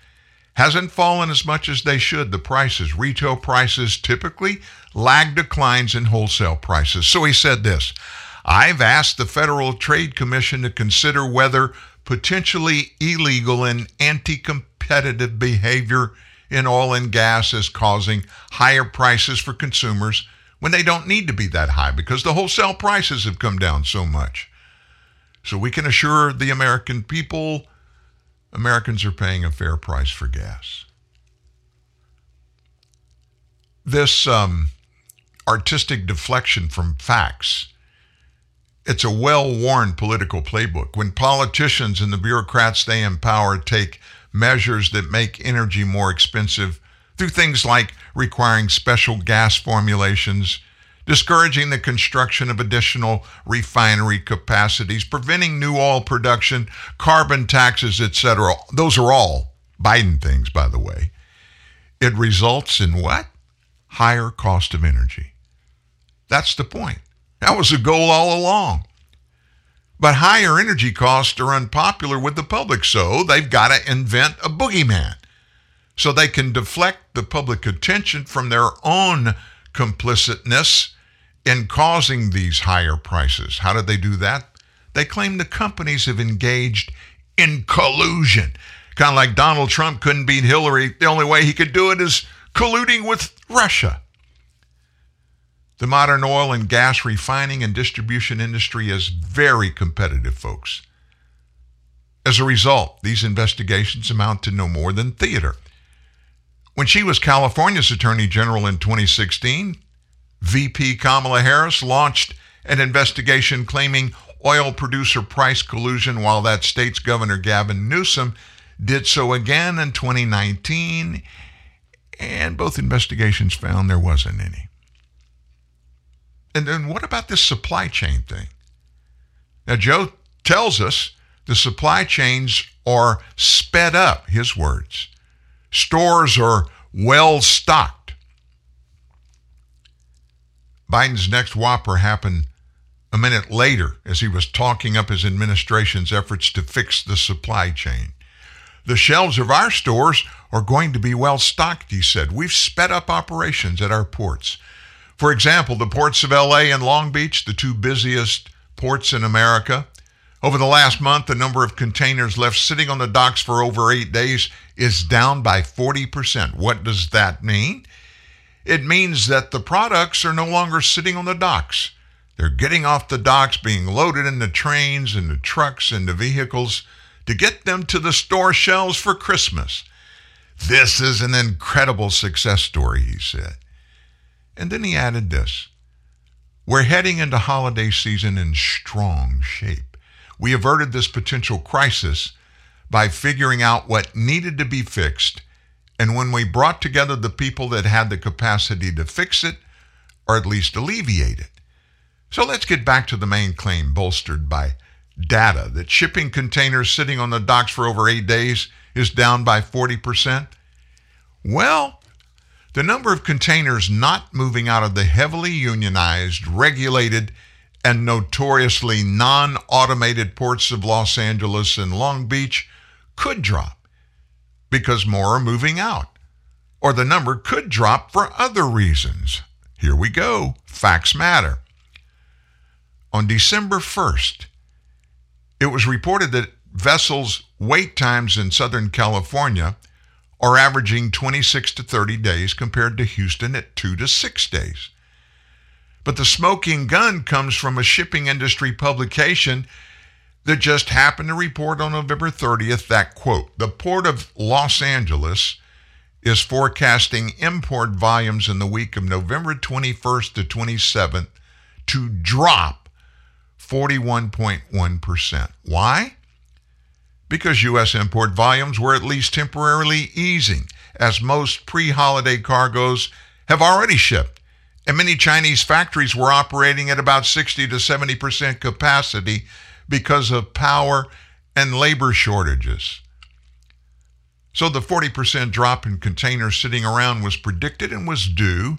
hasn't fallen as much as they should. The prices, retail prices typically lag declines in wholesale prices. So he said this I've asked the Federal Trade Commission to consider whether potentially illegal and anti competitive behavior in oil and gas is causing higher prices for consumers when they don't need to be that high because the wholesale prices have come down so much. So we can assure the American people Americans are paying a fair price for gas. This um, artistic deflection from facts. It's a well worn political playbook. When politicians and the bureaucrats they empower take measures that make energy more expensive through things like requiring special gas formulations discouraging the construction of additional refinery capacities, preventing new oil production, carbon taxes, etc. Those are all Biden things, by the way. It results in what? Higher cost of energy. That's the point. That was the goal all along. But higher energy costs are unpopular with the public, so they've got to invent a boogeyman so they can deflect the public attention from their own complicitness in causing these higher prices. How did they do that? They claim the companies have engaged in collusion. Kind of like Donald Trump couldn't beat Hillary. The only way he could do it is colluding with Russia. The modern oil and gas refining and distribution industry is very competitive, folks. As a result, these investigations amount to no more than theater. When she was California's Attorney General in 2016, VP Kamala Harris launched an investigation claiming oil producer price collusion, while that state's Governor Gavin Newsom did so again in 2019. And both investigations found there wasn't any. And then what about this supply chain thing? Now, Joe tells us the supply chains are sped up, his words. Stores are well stocked. Biden's next whopper happened a minute later as he was talking up his administration's efforts to fix the supply chain. The shelves of our stores are going to be well stocked, he said. We've sped up operations at our ports. For example, the ports of LA and Long Beach, the two busiest ports in America, over the last month, the number of containers left sitting on the docks for over eight days is down by 40%. What does that mean? It means that the products are no longer sitting on the docks. They're getting off the docks, being loaded into trains, into trucks, into vehicles to get them to the store shelves for Christmas. This is an incredible success story, he said. And then he added this We're heading into holiday season in strong shape. We averted this potential crisis by figuring out what needed to be fixed. And when we brought together the people that had the capacity to fix it, or at least alleviate it. So let's get back to the main claim bolstered by data that shipping containers sitting on the docks for over eight days is down by 40%. Well, the number of containers not moving out of the heavily unionized, regulated, and notoriously non automated ports of Los Angeles and Long Beach could drop because more are moving out. Or the number could drop for other reasons. Here we go. Facts matter. On December 1st, it was reported that vessels' wait times in Southern California are averaging 26 to 30 days compared to Houston at 2 to 6 days. But the smoking gun comes from a shipping industry publication that just happened to report on November 30th that, quote, the Port of Los Angeles is forecasting import volumes in the week of November 21st to 27th to drop 41.1%. Why? Because U.S. import volumes were at least temporarily easing, as most pre holiday cargoes have already shipped, and many Chinese factories were operating at about 60 to 70% capacity because of power and labor shortages. So the 40% drop in containers sitting around was predicted and was due,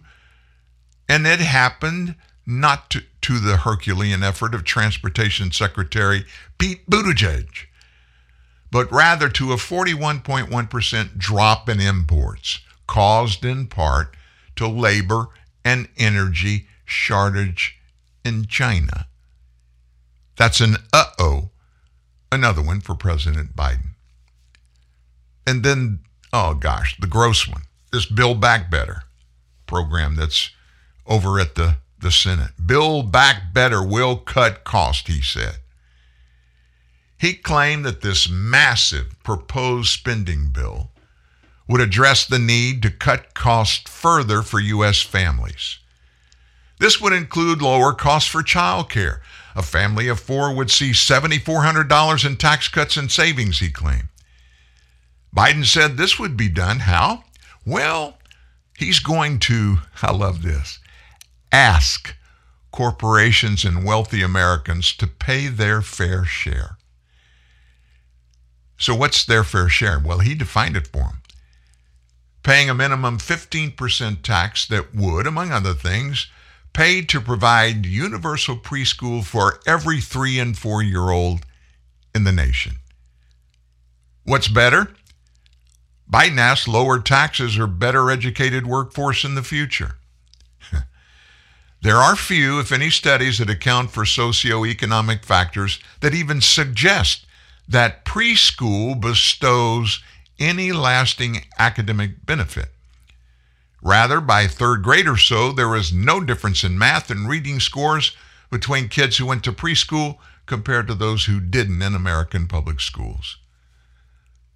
and it happened not to, to the Herculean effort of Transportation Secretary Pete Buttigieg, but rather to a 41.1% drop in imports, caused in part to labor and energy shortage in China. That's an uh oh, another one for President Biden. And then, oh gosh, the gross one, this Build Back Better program that's over at the, the Senate. Build Back Better will cut cost, he said. He claimed that this massive proposed spending bill would address the need to cut costs further for U.S. families. This would include lower costs for child care. A family of four would see $7,400 in tax cuts and savings, he claimed. Biden said this would be done. How? Well, he's going to, [LAUGHS] I love this, ask corporations and wealthy Americans to pay their fair share. So, what's their fair share? Well, he defined it for them. Paying a minimum 15% tax that would, among other things, pay to provide universal preschool for every three and four year old in the nation. What's better? Biden asks lower taxes or better educated workforce in the future. [LAUGHS] there are few, if any, studies that account for socioeconomic factors that even suggest that preschool bestows any lasting academic benefit. Rather, by third grade or so, there is no difference in math and reading scores between kids who went to preschool compared to those who didn't in American public schools.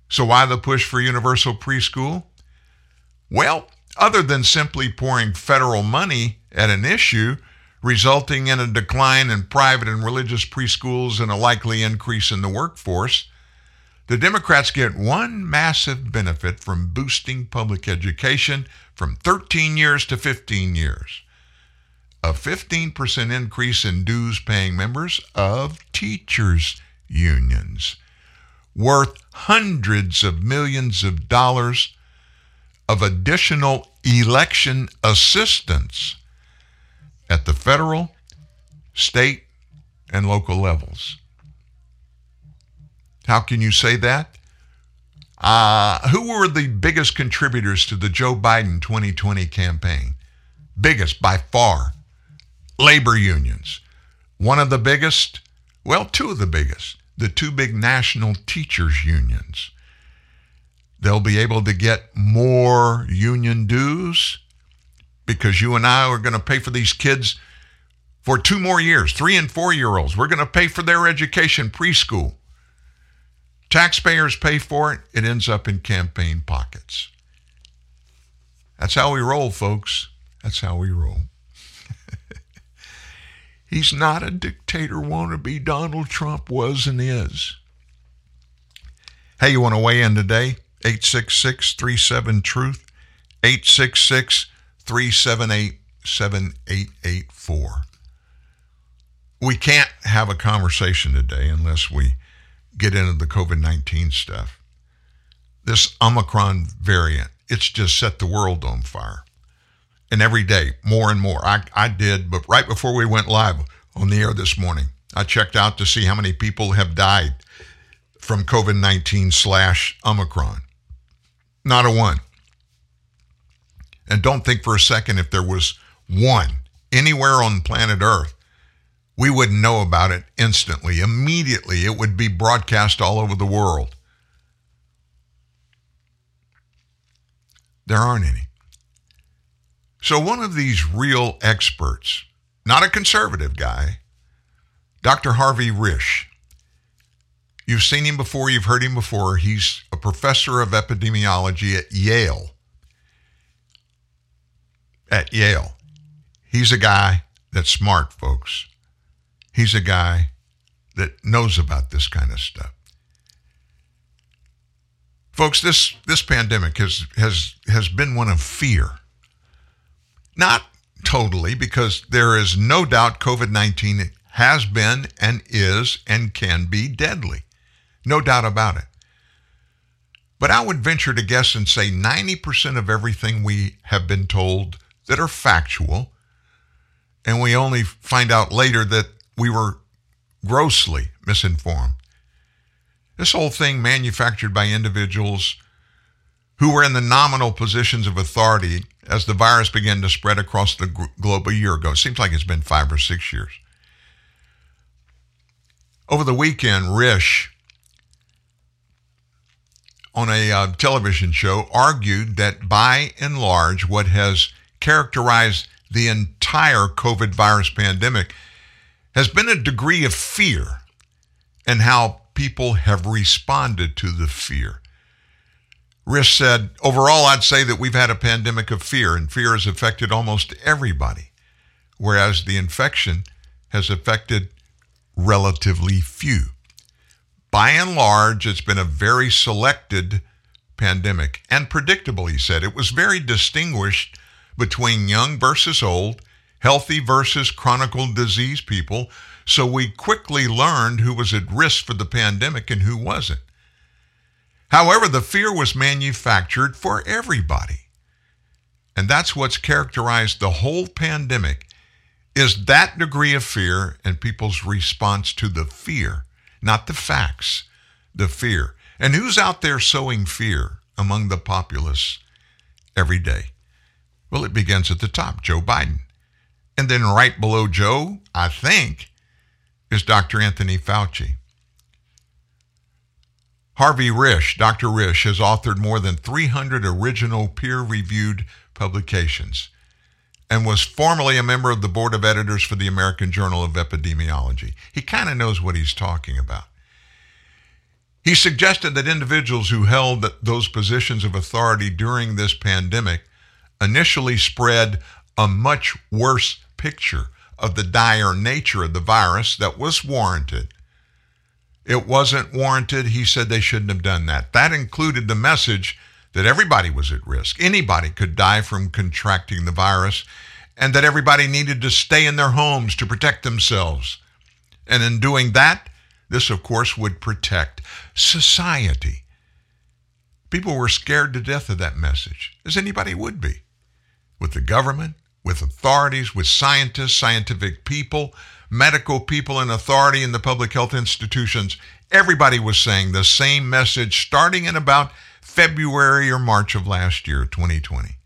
So, why the push for universal preschool? Well, other than simply pouring federal money at an issue, resulting in a decline in private and religious preschools and a likely increase in the workforce, the Democrats get one massive benefit from boosting public education from 13 years to 15 years. A 15% increase in dues paying members of teachers' unions worth hundreds of millions of dollars of additional election assistance at the federal, state, and local levels. How can you say that? Uh, who were the biggest contributors to the Joe Biden 2020 campaign? Biggest by far. Labor unions. One of the biggest, well, two of the biggest the two big national teachers unions. They'll be able to get more union dues because you and I are going to pay for these kids for two more years, three and four year olds. We're going to pay for their education preschool. Taxpayers pay for it, it ends up in campaign pockets. That's how we roll, folks. That's how we roll. [LAUGHS] He's not a dictator wannabe. Donald Trump was and is. Hey, you want to weigh in today? 866 37 Truth, 866 378 7884. We can't have a conversation today unless we get into the COVID 19 stuff. This Omicron variant, it's just set the world on fire and every day more and more. I, I did, but right before we went live on the air this morning, I checked out to see how many people have died from COVID 19 slash Omicron. Not a one. And don't think for a second if there was one anywhere on planet Earth, we wouldn't know about it instantly. Immediately, it would be broadcast all over the world. There aren't any. So, one of these real experts not a conservative guy, Dr. Harvey Risch. You've seen him before, you've heard him before. He's a professor of epidemiology at Yale. At Yale. He's a guy that's smart, folks. He's a guy that knows about this kind of stuff. Folks, this, this pandemic has, has, has been one of fear. Not totally, because there is no doubt COVID 19 has been and is and can be deadly. No doubt about it. But I would venture to guess and say 90% of everything we have been told that are factual, and we only find out later that we were grossly misinformed. This whole thing manufactured by individuals who were in the nominal positions of authority as the virus began to spread across the globe a year ago. It seems like it's been five or six years. Over the weekend, Risch, on a uh, television show, argued that by and large, what has characterized the entire COVID virus pandemic has been a degree of fear and how people have responded to the fear. Risch said, overall, I'd say that we've had a pandemic of fear, and fear has affected almost everybody, whereas the infection has affected relatively few. By and large, it's been a very selected pandemic and predictable, he said. It was very distinguished between young versus old, healthy versus chronic disease people, so we quickly learned who was at risk for the pandemic and who wasn't. However, the fear was manufactured for everybody. And that's what's characterized the whole pandemic is that degree of fear and people's response to the fear, not the facts, the fear. And who's out there sowing fear among the populace every day? Well, it begins at the top, Joe Biden. And then right below Joe, I think, is Dr. Anthony Fauci. Harvey Risch, Dr. Risch, has authored more than 300 original peer reviewed publications and was formerly a member of the board of editors for the American Journal of Epidemiology. He kind of knows what he's talking about. He suggested that individuals who held those positions of authority during this pandemic initially spread a much worse picture of the dire nature of the virus that was warranted. It wasn't warranted. He said they shouldn't have done that. That included the message that everybody was at risk. Anybody could die from contracting the virus, and that everybody needed to stay in their homes to protect themselves. And in doing that, this, of course, would protect society. People were scared to death of that message, as anybody would be, with the government, with authorities, with scientists, scientific people, medical people in authority in the public health institutions. Everybody was saying the same message starting in about February or March of last year, 2020.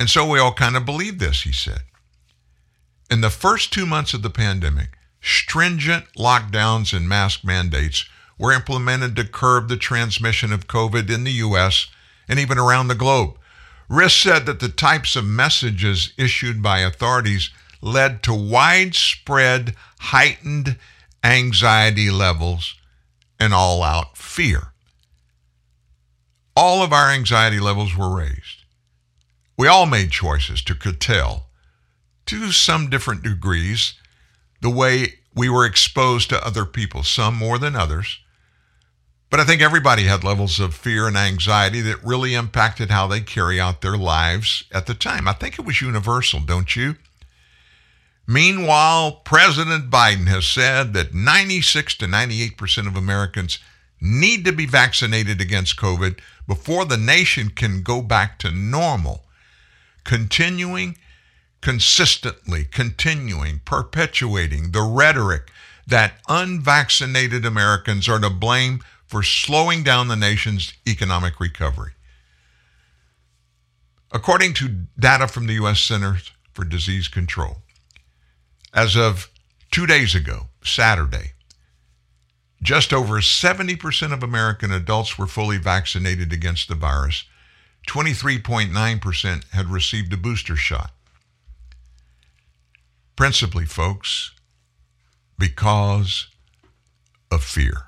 And so we all kind of believed this, he said. In the first two months of the pandemic, stringent lockdowns and mask mandates were implemented to curb the transmission of COVID in the U.S. and even around the globe. Risch said that the types of messages issued by authorities led to widespread heightened anxiety levels and all out fear all of our anxiety levels were raised. We all made choices to curtail, to some different degrees, the way we were exposed to other people, some more than others. But I think everybody had levels of fear and anxiety that really impacted how they carry out their lives at the time. I think it was universal, don't you? Meanwhile, President Biden has said that 96 to 98% of Americans need to be vaccinated against COVID before the nation can go back to normal. Continuing, consistently continuing, perpetuating the rhetoric that unvaccinated Americans are to blame for slowing down the nation's economic recovery. According to data from the U.S. Centers for Disease Control, as of two days ago, Saturday, just over 70% of American adults were fully vaccinated against the virus. 23.9% had received a booster shot. Principally, folks, because of fear.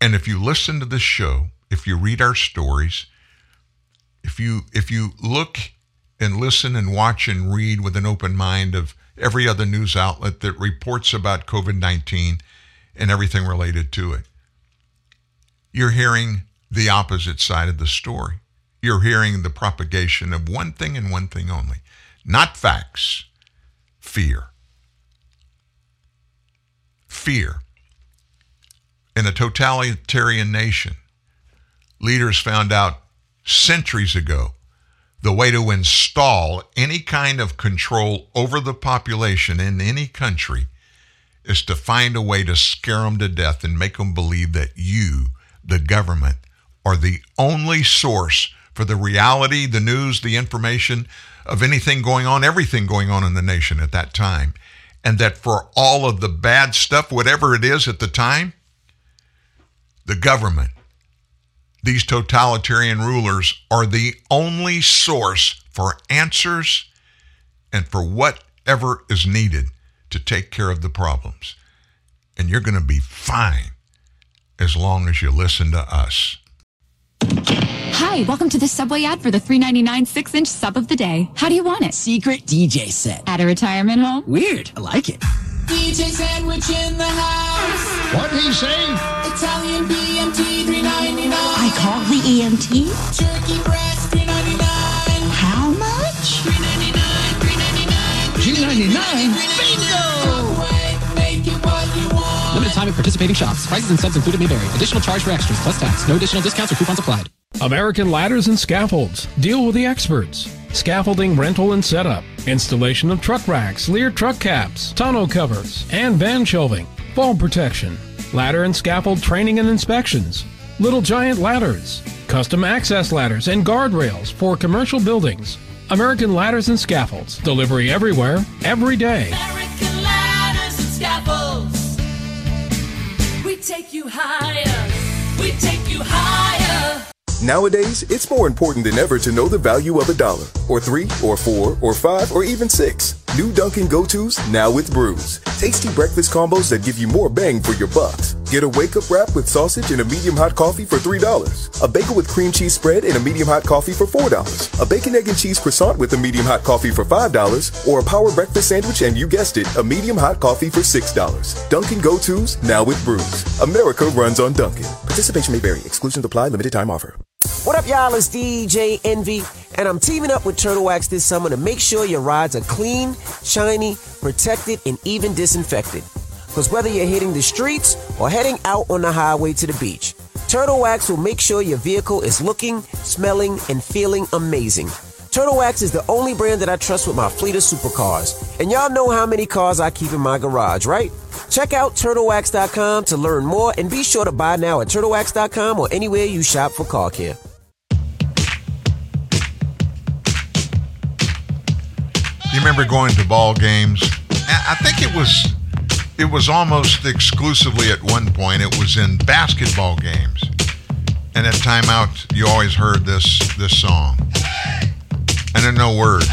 And if you listen to this show, if you read our stories, if you if you look and listen and watch and read with an open mind of every other news outlet that reports about COVID-19 and everything related to it, you're hearing the opposite side of the story. You're hearing the propagation of one thing and one thing only, not facts, fear. Fear. In a totalitarian nation, leaders found out centuries ago the way to install any kind of control over the population in any country is to find a way to scare them to death and make them believe that you, the government, are the only source for the reality, the news, the information of anything going on, everything going on in the nation at that time. And that for all of the bad stuff, whatever it is at the time, the government these totalitarian rulers are the only source for answers and for whatever is needed to take care of the problems. And you're going to be fine as long as you listen to us. Hi, welcome to the Subway ad for the $3.99 six inch sub of the day. How do you want it? Secret DJ set. At a retirement home? Weird. I like it. DJ sandwich in the house. What he say? Italian BMT 399. I call the EMT. Turkey breast 399. How much? 399, 399. G99? Bingo! Make it what you want. Limited time at participating shops. Prices and subs included may vary. Additional charge for extras plus tax. No additional discounts or coupons applied. American Ladders and Scaffolds. Deal with the experts. Scaffolding rental and setup. Installation of truck racks, Leer truck caps, tonneau covers, and van shelving. Fall protection. Ladder and scaffold training and inspections. Little giant ladders. Custom access ladders and guardrails for commercial buildings. American Ladders and Scaffolds. Delivery everywhere, every day. American ladders and scaffolds. We take you higher. We take you higher. Nowadays, it's more important than ever to know the value of a dollar, or three, or four, or five, or even six. New Dunkin' Go-Tos now with brews. Tasty breakfast combos that give you more bang for your bucks. Get a wake-up wrap with sausage and a medium hot coffee for $3. A bagel with cream cheese spread and a medium hot coffee for $4. A bacon, egg, and cheese croissant with a medium hot coffee for $5. Or a power breakfast sandwich and you guessed it, a medium hot coffee for $6. Dunkin' Go-Tos now with brews. America runs on Dunkin'. Participation may vary. Exclusions apply. Limited time offer. What up, y'all? It's DJ Envy, and I'm teaming up with Turtle Wax this summer to make sure your rides are clean, shiny, protected, and even disinfected. Because whether you're hitting the streets or heading out on the highway to the beach, Turtle Wax will make sure your vehicle is looking, smelling, and feeling amazing. Turtle Wax is the only brand that I trust with my fleet of supercars. And y'all know how many cars I keep in my garage, right? Check out turtlewax.com to learn more and be sure to buy now at turtlewax.com or anywhere you shop for car care. You remember going to ball games? I think it was it was almost exclusively at one point. It was in basketball games, and at timeout, you always heard this this song, and are no words.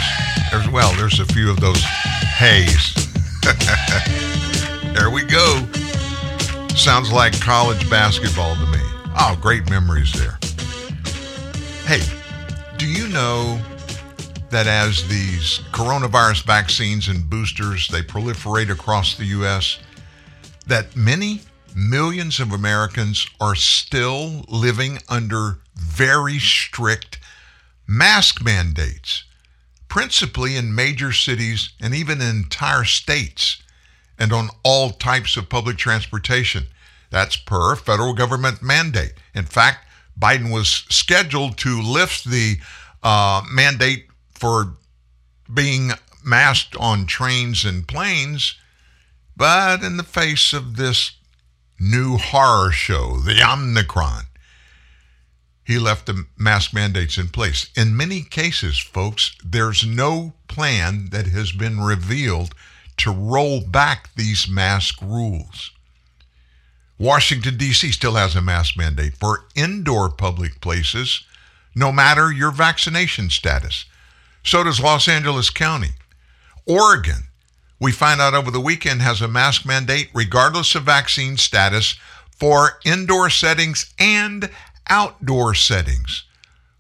There's well, there's a few of those hays. [LAUGHS] there we go. Sounds like college basketball to me. Oh, great memories there. Hey, do you know that as these coronavirus vaccines and boosters they proliferate across the US that many millions of Americans are still living under very strict mask mandates principally in major cities and even entire states and on all types of public transportation. That's per federal government mandate. In fact Biden was scheduled to lift the uh, mandate for being masked on trains and planes, but in the face of this new horror show, the Omicron, he left the mask mandates in place. In many cases, folks, there's no plan that has been revealed to roll back these mask rules. Washington, D.C. still has a mask mandate for indoor public places, no matter your vaccination status. So does Los Angeles County. Oregon, we find out over the weekend, has a mask mandate regardless of vaccine status for indoor settings and outdoor settings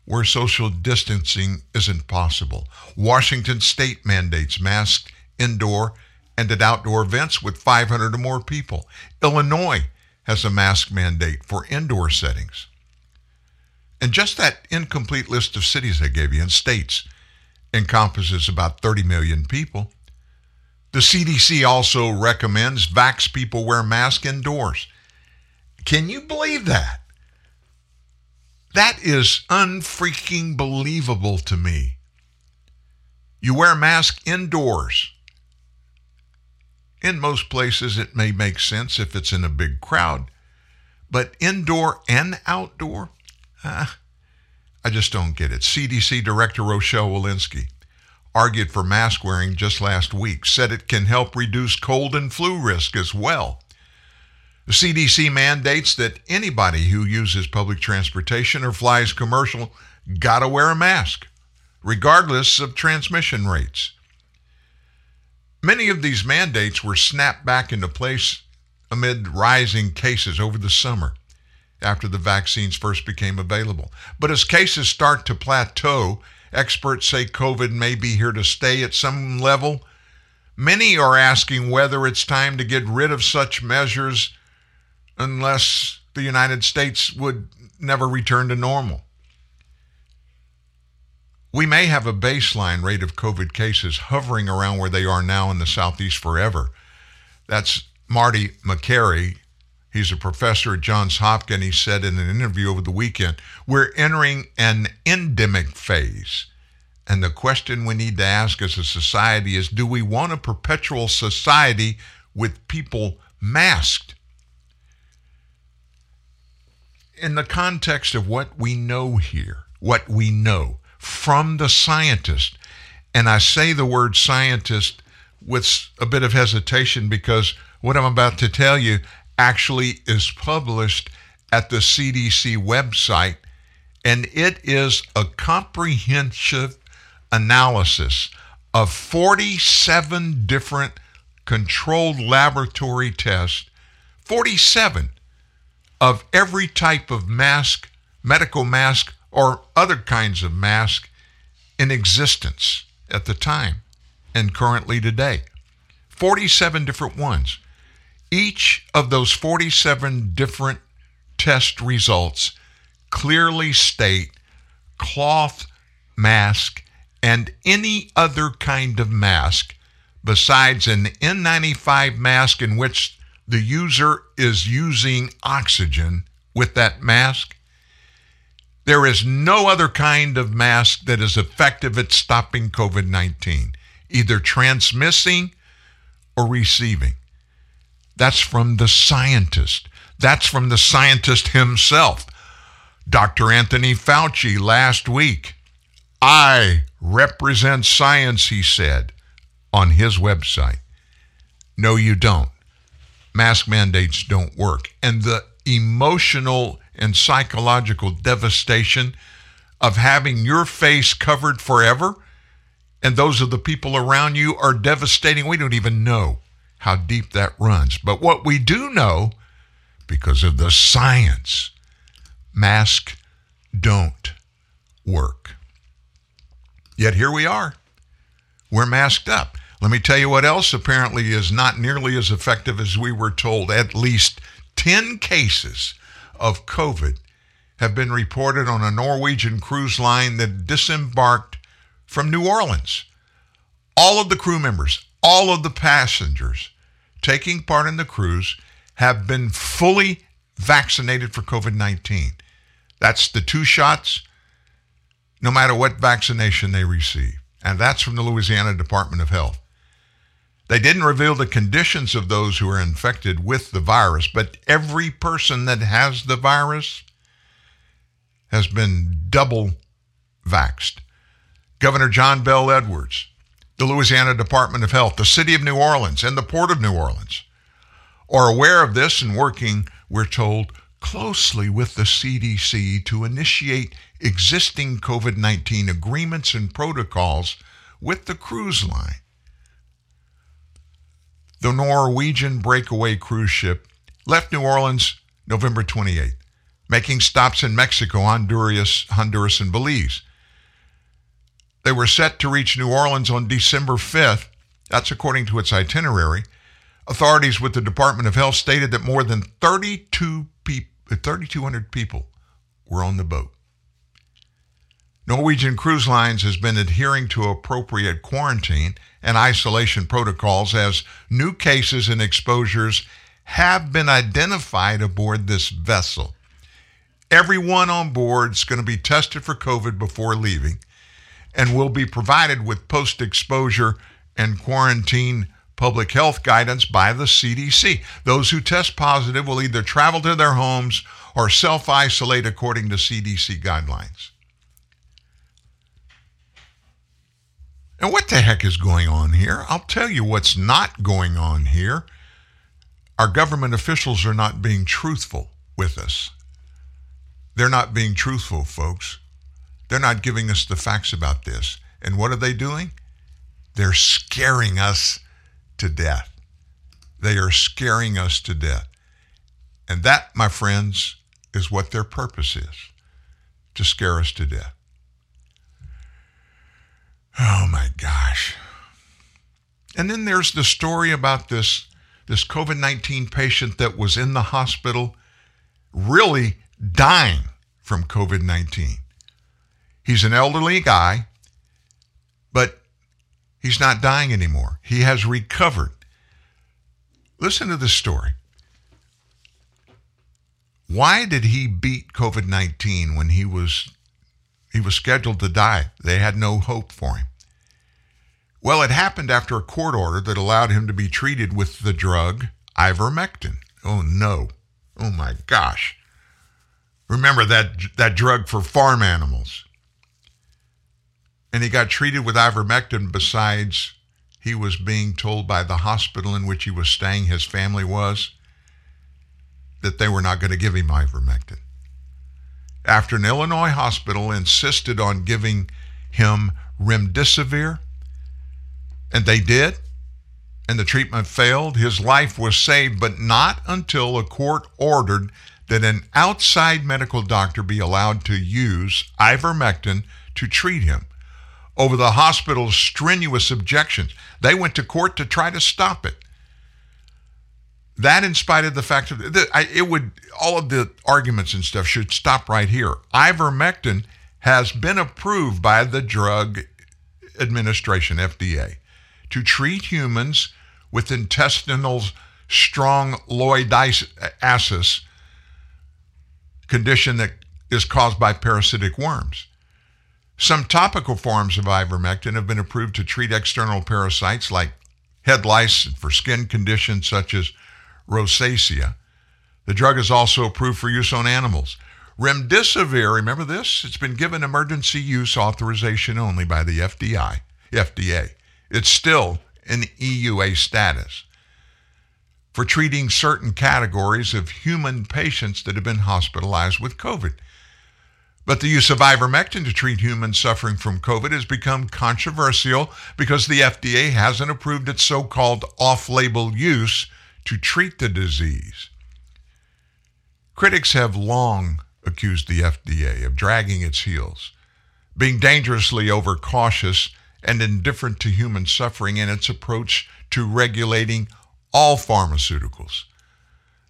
where social distancing isn't possible. Washington state mandates masks indoor and at outdoor events with 500 or more people. Illinois has a mask mandate for indoor settings. And just that incomplete list of cities I gave you and states encompasses about 30 million people. The CDC also recommends vax people wear masks indoors. Can you believe that? That is unfreaking believable to me. You wear a mask indoors. In most places, it may make sense if it's in a big crowd, but indoor and outdoor, uh, I just don't get it. CDC Director Rochelle Walensky argued for mask wearing just last week, said it can help reduce cold and flu risk as well. The CDC mandates that anybody who uses public transportation or flies commercial got to wear a mask, regardless of transmission rates. Many of these mandates were snapped back into place amid rising cases over the summer after the vaccines first became available. But as cases start to plateau, experts say COVID may be here to stay at some level. Many are asking whether it's time to get rid of such measures unless the United States would never return to normal. We may have a baseline rate of COVID cases hovering around where they are now in the Southeast forever. That's Marty Makary. He's a professor at Johns Hopkins. He said in an interview over the weekend, We're entering an endemic phase. And the question we need to ask as a society is do we want a perpetual society with people masked? In the context of what we know here, what we know, from the scientist. And I say the word scientist with a bit of hesitation because what I'm about to tell you actually is published at the CDC website, and it is a comprehensive analysis of 47 different controlled laboratory tests, 47 of every type of mask, medical mask or other kinds of mask in existence at the time and currently today. 47 different ones. Each of those 47 different test results clearly state cloth mask and any other kind of mask besides an N95 mask in which the user is using oxygen with that mask there is no other kind of mask that is effective at stopping COVID 19, either transmitting or receiving. That's from the scientist. That's from the scientist himself. Dr. Anthony Fauci last week. I represent science, he said on his website. No, you don't. Mask mandates don't work. And the emotional and psychological devastation of having your face covered forever and those of the people around you are devastating. We don't even know how deep that runs. But what we do know, because of the science, masks don't work. Yet here we are. We're masked up. Let me tell you what else apparently is not nearly as effective as we were told. At least 10 cases of COVID have been reported on a Norwegian cruise line that disembarked from New Orleans. All of the crew members, all of the passengers taking part in the cruise have been fully vaccinated for COVID 19. That's the two shots, no matter what vaccination they receive. And that's from the Louisiana Department of Health. They didn't reveal the conditions of those who are infected with the virus, but every person that has the virus has been double vaxxed. Governor John Bel Edwards, the Louisiana Department of Health, the City of New Orleans, and the Port of New Orleans are aware of this and working, we're told, closely with the CDC to initiate existing COVID 19 agreements and protocols with the cruise line. The Norwegian breakaway cruise ship left New Orleans November 28, making stops in Mexico, Honduras, Honduras, and Belize. They were set to reach New Orleans on December 5th. That's according to its itinerary. Authorities with the Department of Health stated that more than 32 pe- 3,200 people were on the boat. Norwegian Cruise Lines has been adhering to appropriate quarantine and isolation protocols as new cases and exposures have been identified aboard this vessel. Everyone on board is going to be tested for COVID before leaving and will be provided with post exposure and quarantine public health guidance by the CDC. Those who test positive will either travel to their homes or self isolate according to CDC guidelines. And what the heck is going on here? I'll tell you what's not going on here. Our government officials are not being truthful with us. They're not being truthful, folks. They're not giving us the facts about this. And what are they doing? They're scaring us to death. They are scaring us to death. And that, my friends, is what their purpose is to scare us to death. Oh my gosh. And then there's the story about this, this COVID 19 patient that was in the hospital really dying from COVID 19. He's an elderly guy, but he's not dying anymore. He has recovered. Listen to this story. Why did he beat COVID 19 when he was he was scheduled to die. They had no hope for him. Well, it happened after a court order that allowed him to be treated with the drug ivermectin. Oh no. Oh my gosh. Remember that that drug for farm animals. And he got treated with ivermectin besides he was being told by the hospital in which he was staying his family was that they were not going to give him ivermectin after an Illinois hospital insisted on giving him remdesivir, and they did, and the treatment failed. His life was saved, but not until a court ordered that an outside medical doctor be allowed to use ivermectin to treat him. Over the hospital's strenuous objections, they went to court to try to stop it. That, in spite of the fact that it would, all of the arguments and stuff should stop right here. Ivermectin has been approved by the Drug Administration, FDA, to treat humans with intestinal strong loidiasis condition that is caused by parasitic worms. Some topical forms of ivermectin have been approved to treat external parasites like head lice and for skin conditions such as rosacea. The drug is also approved for use on animals. Remdesivir, remember this? It's been given emergency use authorization only by the FDI, FDA. It's still in EUA status for treating certain categories of human patients that have been hospitalized with COVID. But the use of ivermectin to treat humans suffering from COVID has become controversial because the FDA hasn't approved its so called off label use to treat the disease. Critics have long accused the FDA of dragging its heels, being dangerously overcautious and indifferent to human suffering in its approach to regulating all pharmaceuticals.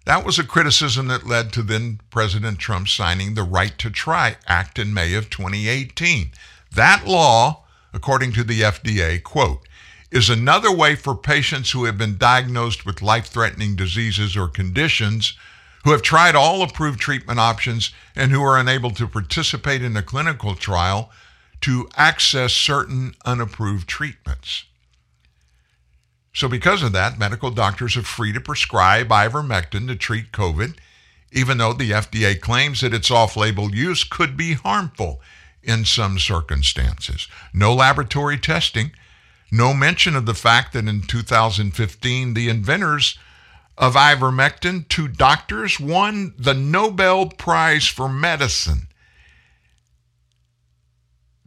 That was a criticism that led to then President Trump signing the Right to Try Act in May of 2018. That law, according to the FDA, quote, is another way for patients who have been diagnosed with life threatening diseases or conditions, who have tried all approved treatment options, and who are unable to participate in a clinical trial to access certain unapproved treatments. So, because of that, medical doctors are free to prescribe ivermectin to treat COVID, even though the FDA claims that its off label use could be harmful in some circumstances. No laboratory testing no mention of the fact that in 2015, the inventors of ivermectin two doctors won the Nobel Prize for Medicine.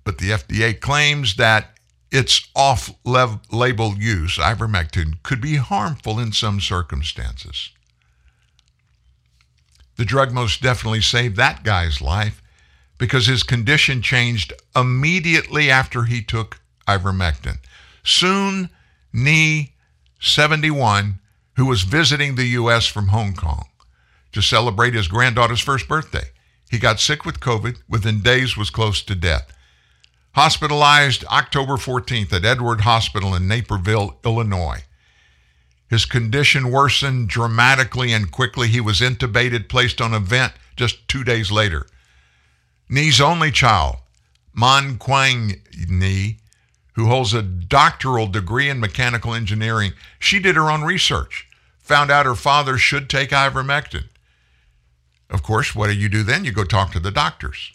But the FDA claims that its off label use, ivermectin, could be harmful in some circumstances. The drug most definitely saved that guy's life because his condition changed immediately after he took ivermectin. Sun, Ni, 71, who was visiting the U.S. from Hong Kong to celebrate his granddaughter's first birthday. He got sick with COVID, within days was close to death. Hospitalized October 14th at Edward Hospital in Naperville, Illinois. His condition worsened dramatically and quickly. He was intubated, placed on a vent just two days later. Ni's only child, Man Kwan Ni, who holds a doctoral degree in mechanical engineering, she did her own research, found out her father should take ivermectin. Of course, what do you do then? You go talk to the doctors.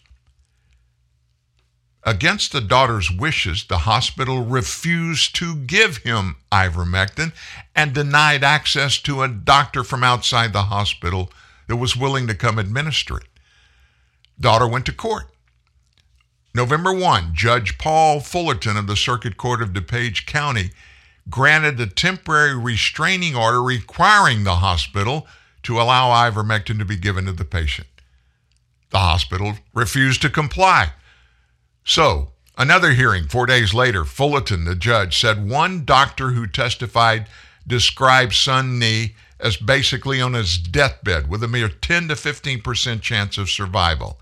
Against the daughter's wishes, the hospital refused to give him ivermectin and denied access to a doctor from outside the hospital that was willing to come administer it. Daughter went to court. November 1, Judge Paul Fullerton of the Circuit Court of DuPage County granted a temporary restraining order requiring the hospital to allow ivermectin to be given to the patient. The hospital refused to comply. So, another hearing four days later, Fullerton, the judge, said one doctor who testified described Sun Ni as basically on his deathbed with a mere 10 to 15% chance of survival.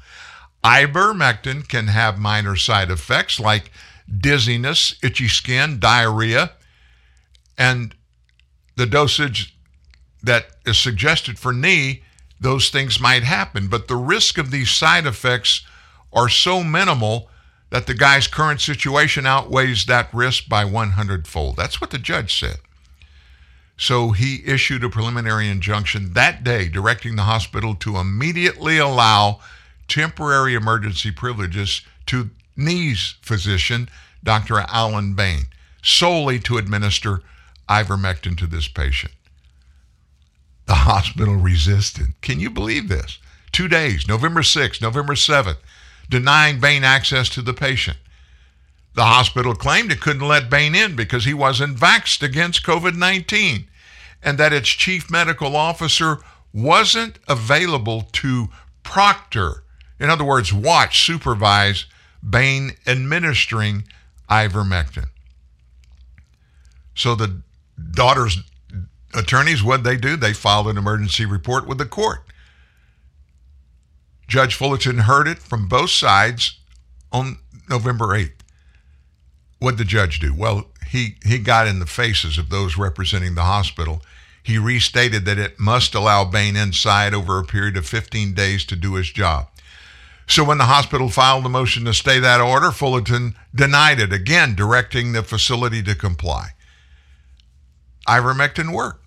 Ivermectin can have minor side effects like dizziness, itchy skin, diarrhea, and the dosage that is suggested for Ni, those things might happen. But the risk of these side effects are so minimal that the guy's current situation outweighs that risk by 100 fold. That's what the judge said. So he issued a preliminary injunction that day directing the hospital to immediately allow temporary emergency privileges to Ni's physician, Dr. Alan Bain, solely to administer ivermectin to this patient. The hospital resisted. Can you believe this? Two days, November 6th, November 7th, denying Bain access to the patient. The hospital claimed it couldn't let Bain in because he wasn't vaxxed against COVID 19 and that its chief medical officer wasn't available to proctor in other words, watch, supervise Bain administering ivermectin. So the daughter's attorneys, what they do? They filed an emergency report with the court. Judge Fullerton heard it from both sides on November 8th. What did the judge do? Well, he, he got in the faces of those representing the hospital. He restated that it must allow Bain inside over a period of 15 days to do his job. So when the hospital filed the motion to stay that order, Fullerton denied it, again directing the facility to comply. Ivermectin worked.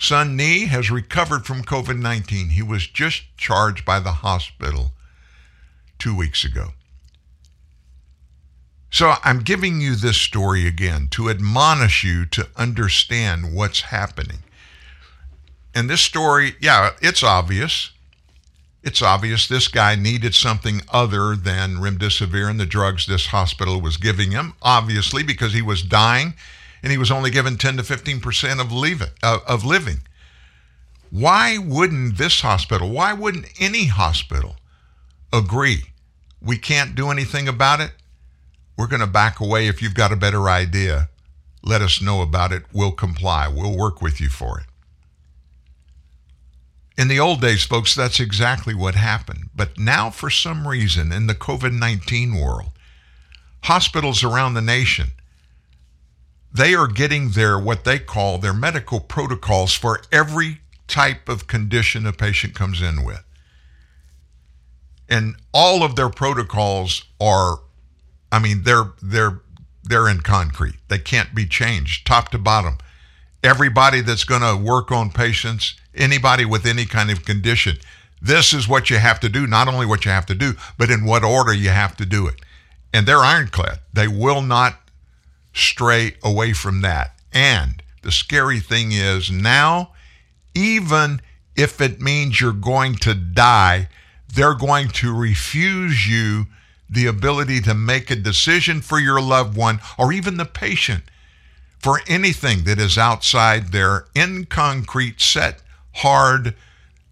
Sun Ni has recovered from COVID 19. He was just charged by the hospital two weeks ago. So I'm giving you this story again to admonish you to understand what's happening. And this story, yeah, it's obvious it's obvious this guy needed something other than remdesivir and the drugs this hospital was giving him, obviously, because he was dying and he was only given 10 to 15% of, leave uh, of living. Why wouldn't this hospital, why wouldn't any hospital agree? We can't do anything about it. We're going to back away. If you've got a better idea, let us know about it. We'll comply. We'll work with you for it. In the old days, folks, that's exactly what happened. But now, for some reason, in the COVID 19 world, hospitals around the nation, they are getting their what they call their medical protocols for every type of condition a patient comes in with. And all of their protocols are, I mean, they're they're they're in concrete. They can't be changed top to bottom. Everybody that's going to work on patients anybody with any kind of condition. This is what you have to do, not only what you have to do, but in what order you have to do it. And they're ironclad. They will not stray away from that. And the scary thing is now even if it means you're going to die, they're going to refuse you the ability to make a decision for your loved one or even the patient for anything that is outside their in concrete, set, hard,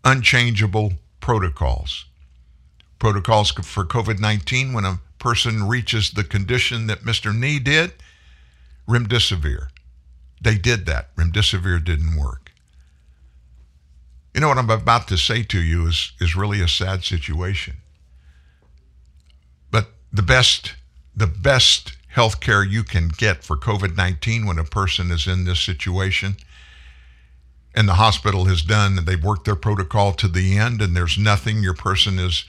unchangeable protocols. Protocols for COVID 19 when a person reaches the condition that Mr. Ni did, remdesivir. They did that. Remdesivir didn't work. You know what I'm about to say to you is, is really a sad situation. But the best, the best health care you can get for COVID 19 when a person is in this situation and the hospital has done, they've worked their protocol to the end, and there's nothing, your person is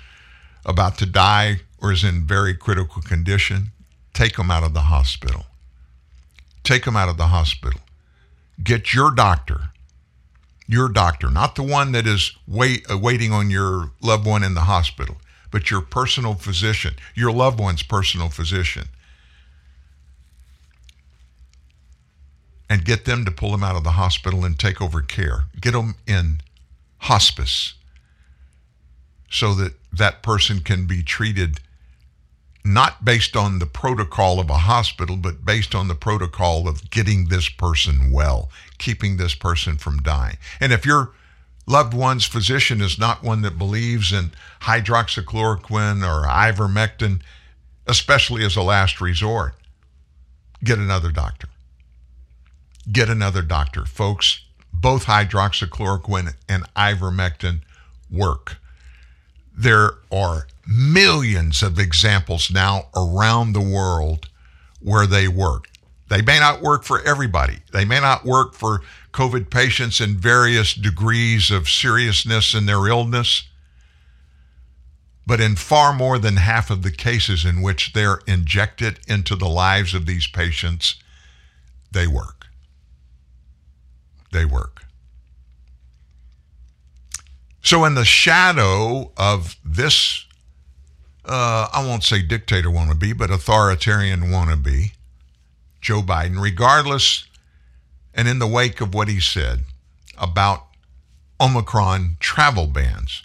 about to die or is in very critical condition, take them out of the hospital. Take them out of the hospital. Get your doctor, your doctor, not the one that is wait, uh, waiting on your loved one in the hospital, but your personal physician, your loved one's personal physician. And get them to pull them out of the hospital and take over care. Get them in hospice so that that person can be treated not based on the protocol of a hospital, but based on the protocol of getting this person well, keeping this person from dying. And if your loved one's physician is not one that believes in hydroxychloroquine or ivermectin, especially as a last resort, get another doctor. Get another doctor. Folks, both hydroxychloroquine and ivermectin work. There are millions of examples now around the world where they work. They may not work for everybody. They may not work for COVID patients in various degrees of seriousness in their illness. But in far more than half of the cases in which they're injected into the lives of these patients, they work. They work. So, in the shadow of this uh, I won't say dictator wannabe, but authoritarian wannabe, Joe Biden, regardless and in the wake of what he said about Omicron travel bans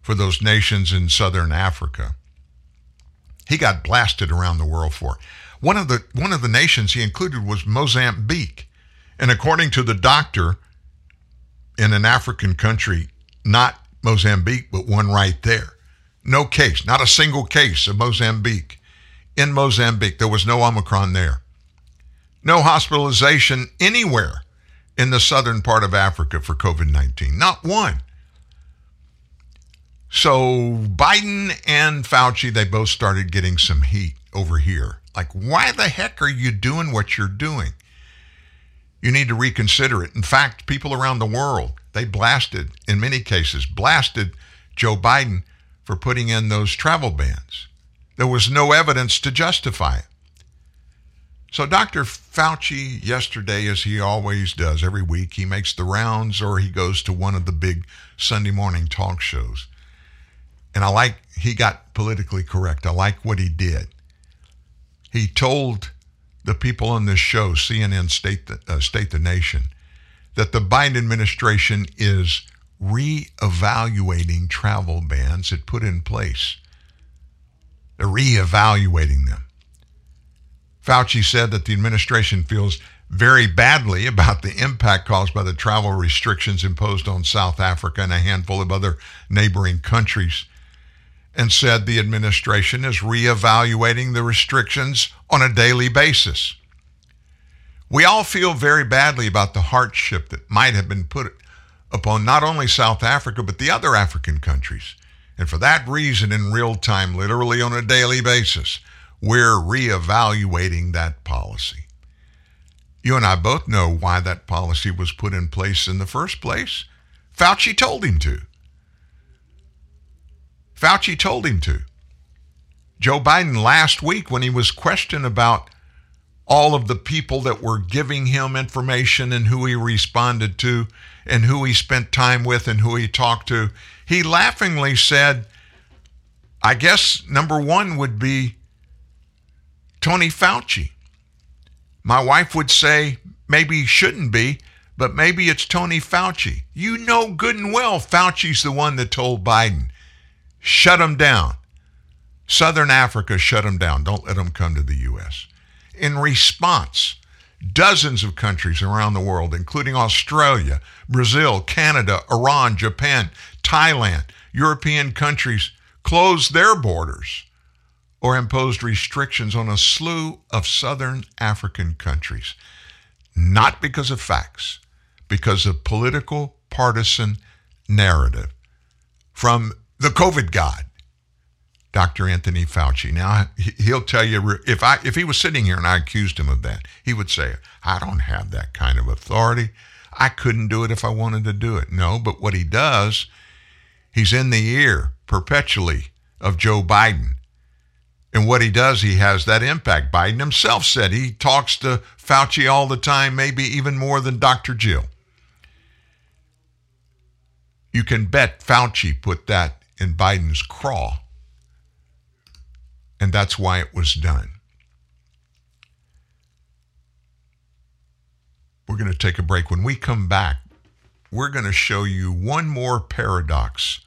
for those nations in southern Africa, he got blasted around the world for. One of the one of the nations he included was Mozambique. And according to the doctor in an African country, not Mozambique, but one right there, no case, not a single case of Mozambique. In Mozambique, there was no Omicron there. No hospitalization anywhere in the southern part of Africa for COVID 19. Not one. So Biden and Fauci, they both started getting some heat over here. Like, why the heck are you doing what you're doing? You need to reconsider it. In fact, people around the world, they blasted, in many cases, blasted Joe Biden for putting in those travel bans. There was no evidence to justify it. So Dr. Fauci yesterday, as he always does every week, he makes the rounds or he goes to one of the big Sunday morning talk shows. And I like, he got politically correct. I like what he did. He told the people on this show, CNN State the, uh, State the Nation, that the Biden administration is reevaluating travel bans it put in place. They're reevaluating them. Fauci said that the administration feels very badly about the impact caused by the travel restrictions imposed on South Africa and a handful of other neighboring countries, and said the administration is reevaluating the restrictions on a daily basis. We all feel very badly about the hardship that might have been put upon not only South Africa, but the other African countries. And for that reason, in real time, literally on a daily basis, we're reevaluating that policy. You and I both know why that policy was put in place in the first place. Fauci told him to. Fauci told him to. Joe Biden last week, when he was questioned about all of the people that were giving him information and who he responded to and who he spent time with and who he talked to, he laughingly said, I guess number one would be Tony Fauci. My wife would say maybe shouldn't be, but maybe it's Tony Fauci. You know good and well Fauci's the one that told Biden, shut him down. Southern Africa shut him down. Don't let him come to the U.S. In response, dozens of countries around the world, including Australia, Brazil, Canada, Iran, Japan, Thailand, European countries, closed their borders or imposed restrictions on a slew of southern African countries. Not because of facts, because of political partisan narrative from the COVID god, Dr. Anthony Fauci. Now he'll tell you if I if he was sitting here and I accused him of that, he would say, "I don't have that kind of authority. I couldn't do it if I wanted to do it." No, but what he does, he's in the ear perpetually of Joe Biden. And what he does, he has that impact. Biden himself said he talks to Fauci all the time, maybe even more than Dr. Jill. You can bet Fauci put that in Biden's craw and that's why it was done. We're going to take a break. When we come back, we're going to show you one more paradox,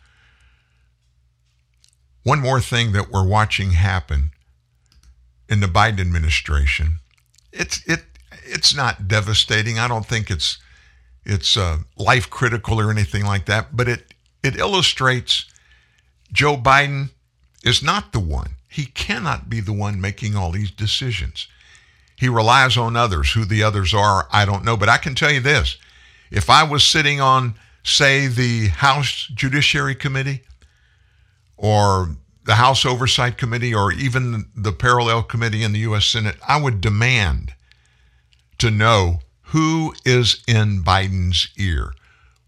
one more thing that we're watching happen in the Biden administration. It's it it's not devastating. I don't think it's it's uh, life critical or anything like that, but it it illustrates Joe Biden is not the one he cannot be the one making all these decisions. He relies on others. Who the others are, I don't know. But I can tell you this if I was sitting on, say, the House Judiciary Committee or the House Oversight Committee or even the parallel committee in the U.S. Senate, I would demand to know who is in Biden's ear.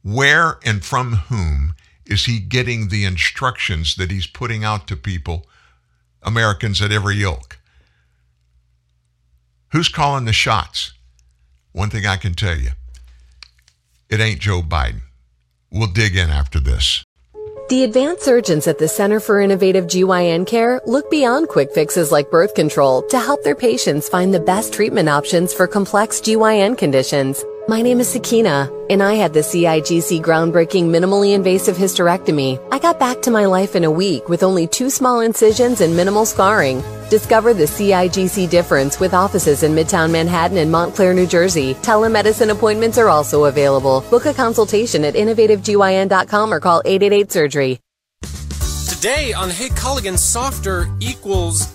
Where and from whom is he getting the instructions that he's putting out to people Americans at every ilk. Who's calling the shots? One thing I can tell you it ain't Joe Biden. We'll dig in after this. The advanced surgeons at the Center for Innovative GYN Care look beyond quick fixes like birth control to help their patients find the best treatment options for complex GYN conditions. My name is Sakina, and I had the CIGC groundbreaking minimally invasive hysterectomy. I got back to my life in a week with only two small incisions and minimal scarring. Discover the CIGC difference with offices in Midtown Manhattan and Montclair, New Jersey. Telemedicine appointments are also available. Book a consultation at innovativegyn.com or call 888 Surgery. Today on Hey Culligan, softer equals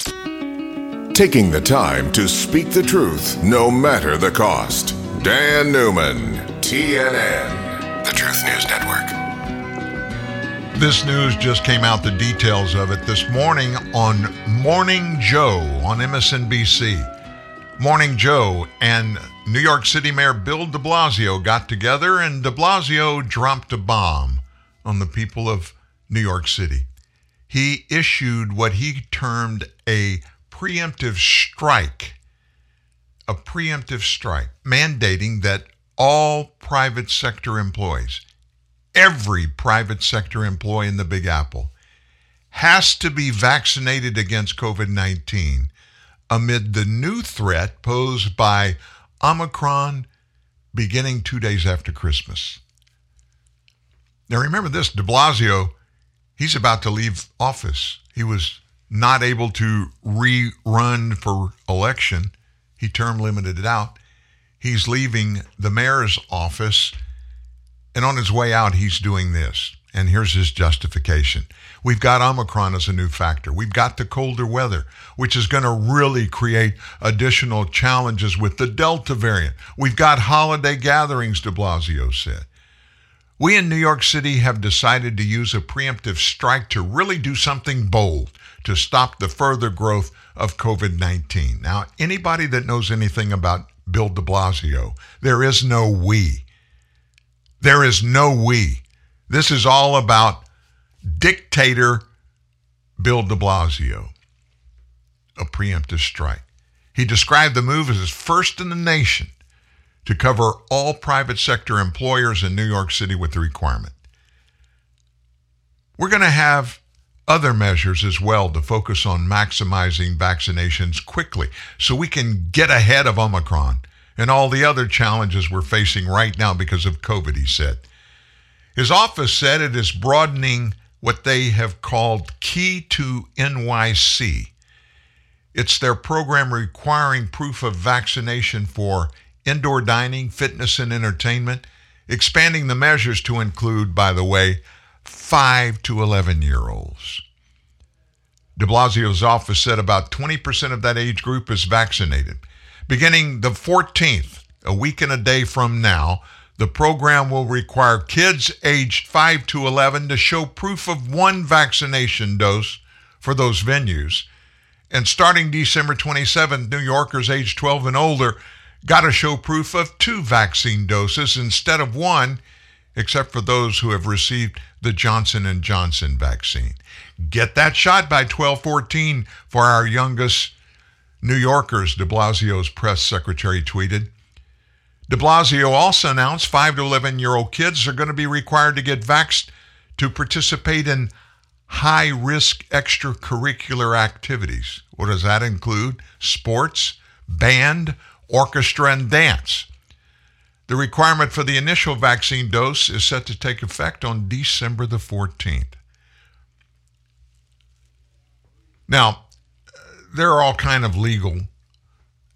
Taking the time to speak the truth, no matter the cost. Dan Newman, TNN, the Truth News Network. This news just came out, the details of it this morning on Morning Joe on MSNBC. Morning Joe and New York City Mayor Bill de Blasio got together, and de Blasio dropped a bomb on the people of New York City. He issued what he termed a preemptive strike, a preemptive strike, mandating that all private sector employees, every private sector employee in the Big Apple, has to be vaccinated against COVID 19 amid the new threat posed by Omicron beginning two days after Christmas. Now, remember this de Blasio, he's about to leave office. He was not able to rerun for election. He term limited it out. He's leaving the mayor's office, and on his way out, he's doing this. And here's his justification. We've got Omicron as a new factor. We've got the colder weather, which is going to really create additional challenges with the Delta variant. We've got holiday gatherings, de Blasio said. We in New York City have decided to use a preemptive strike to really do something bold to stop the further growth of COVID 19. Now, anybody that knows anything about Bill de Blasio, there is no we. There is no we. This is all about dictator Bill de Blasio, a preemptive strike. He described the move as his first in the nation to cover all private sector employers in New York City with the requirement. We're going to have other measures as well to focus on maximizing vaccinations quickly so we can get ahead of Omicron and all the other challenges we're facing right now because of COVID, he said. His office said it is broadening what they have called Key to NYC. It's their program requiring proof of vaccination for indoor dining, fitness, and entertainment, expanding the measures to include, by the way, 5 to 11 year olds. De Blasio's office said about 20% of that age group is vaccinated. Beginning the 14th, a week and a day from now, the program will require kids aged 5 to 11 to show proof of one vaccination dose for those venues. And starting December 27th, New Yorkers aged 12 and older got to show proof of two vaccine doses instead of one, except for those who have received the Johnson & Johnson vaccine. Get that shot by 1214 for our youngest New Yorkers, de Blasio's press secretary tweeted. De Blasio also announced 5 to 11 year old kids are going to be required to get vaxxed to participate in high risk extracurricular activities. What does that include? Sports, band, orchestra, and dance. The requirement for the initial vaccine dose is set to take effect on December the 14th. Now, there are all kind of legal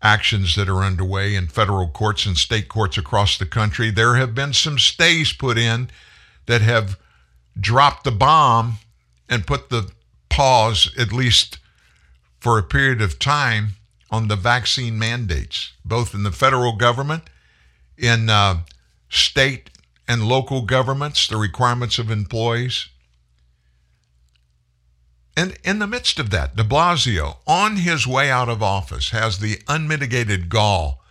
actions that are underway in federal courts and state courts across the country. There have been some stays put in that have dropped the bomb and put the pause, at least for a period of time, on the vaccine mandates, both in the federal government, in uh, state and local governments, the requirements of employees. And in the midst of that, de Blasio, on his way out of office, has the unmitigated gall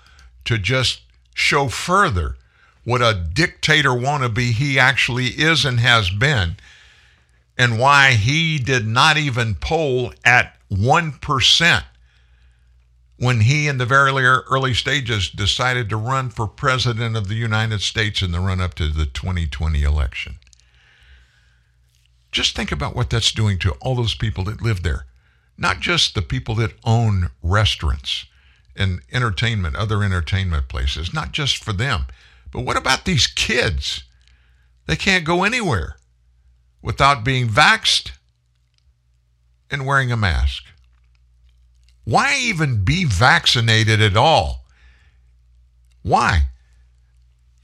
to just show further what a dictator wannabe he actually is and has been, and why he did not even poll at 1% when he, in the very early stages, decided to run for president of the United States in the run up to the 2020 election. Just think about what that's doing to all those people that live there. Not just the people that own restaurants and entertainment, other entertainment places, not just for them. But what about these kids? They can't go anywhere without being vaxxed and wearing a mask. Why even be vaccinated at all? Why?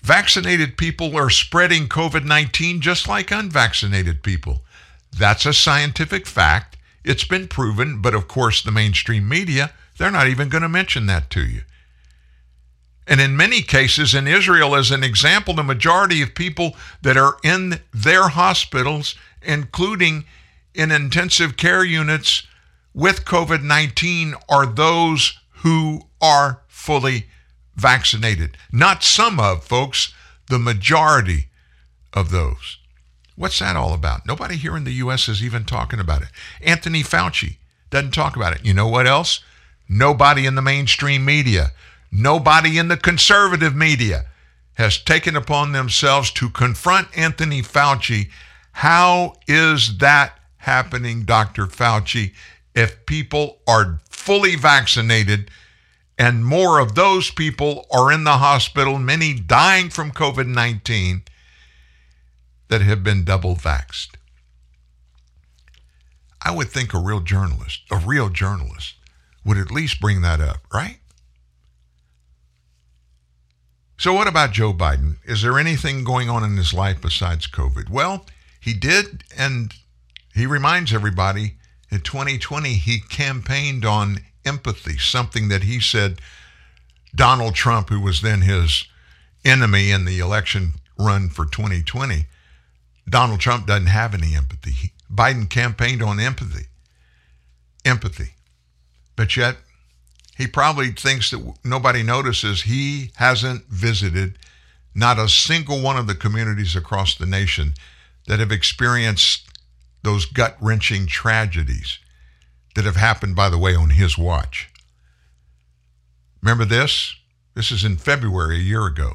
Vaccinated people are spreading COVID 19 just like unvaccinated people. That's a scientific fact. It's been proven, but of course, the mainstream media, they're not even going to mention that to you. And in many cases, in Israel, as an example, the majority of people that are in their hospitals, including in intensive care units with COVID 19, are those who are fully vaccinated. Not some of, folks, the majority of those. What's that all about? Nobody here in the U.S. is even talking about it. Anthony Fauci doesn't talk about it. You know what else? Nobody in the mainstream media, nobody in the conservative media has taken upon themselves to confront Anthony Fauci. How is that happening, Dr. Fauci, if people are fully vaccinated and more of those people are in the hospital, many dying from COVID 19 that have been double vaxxed. I would think a real journalist, a real journalist, would at least bring that up, right? So, what about Joe Biden? Is there anything going on in his life besides COVID? Well, He did, and he reminds everybody in 2020 he campaigned on empathy, something that he said Donald Trump, who was then his enemy in the election run for 2020, Donald Trump doesn't have any empathy. Biden campaigned on empathy. Empathy. But yet, he probably thinks that nobody notices he hasn't visited not a single one of the communities across the nation that have experienced those gut wrenching tragedies that have happened, by the way, on his watch. Remember this? This is in February, a year ago.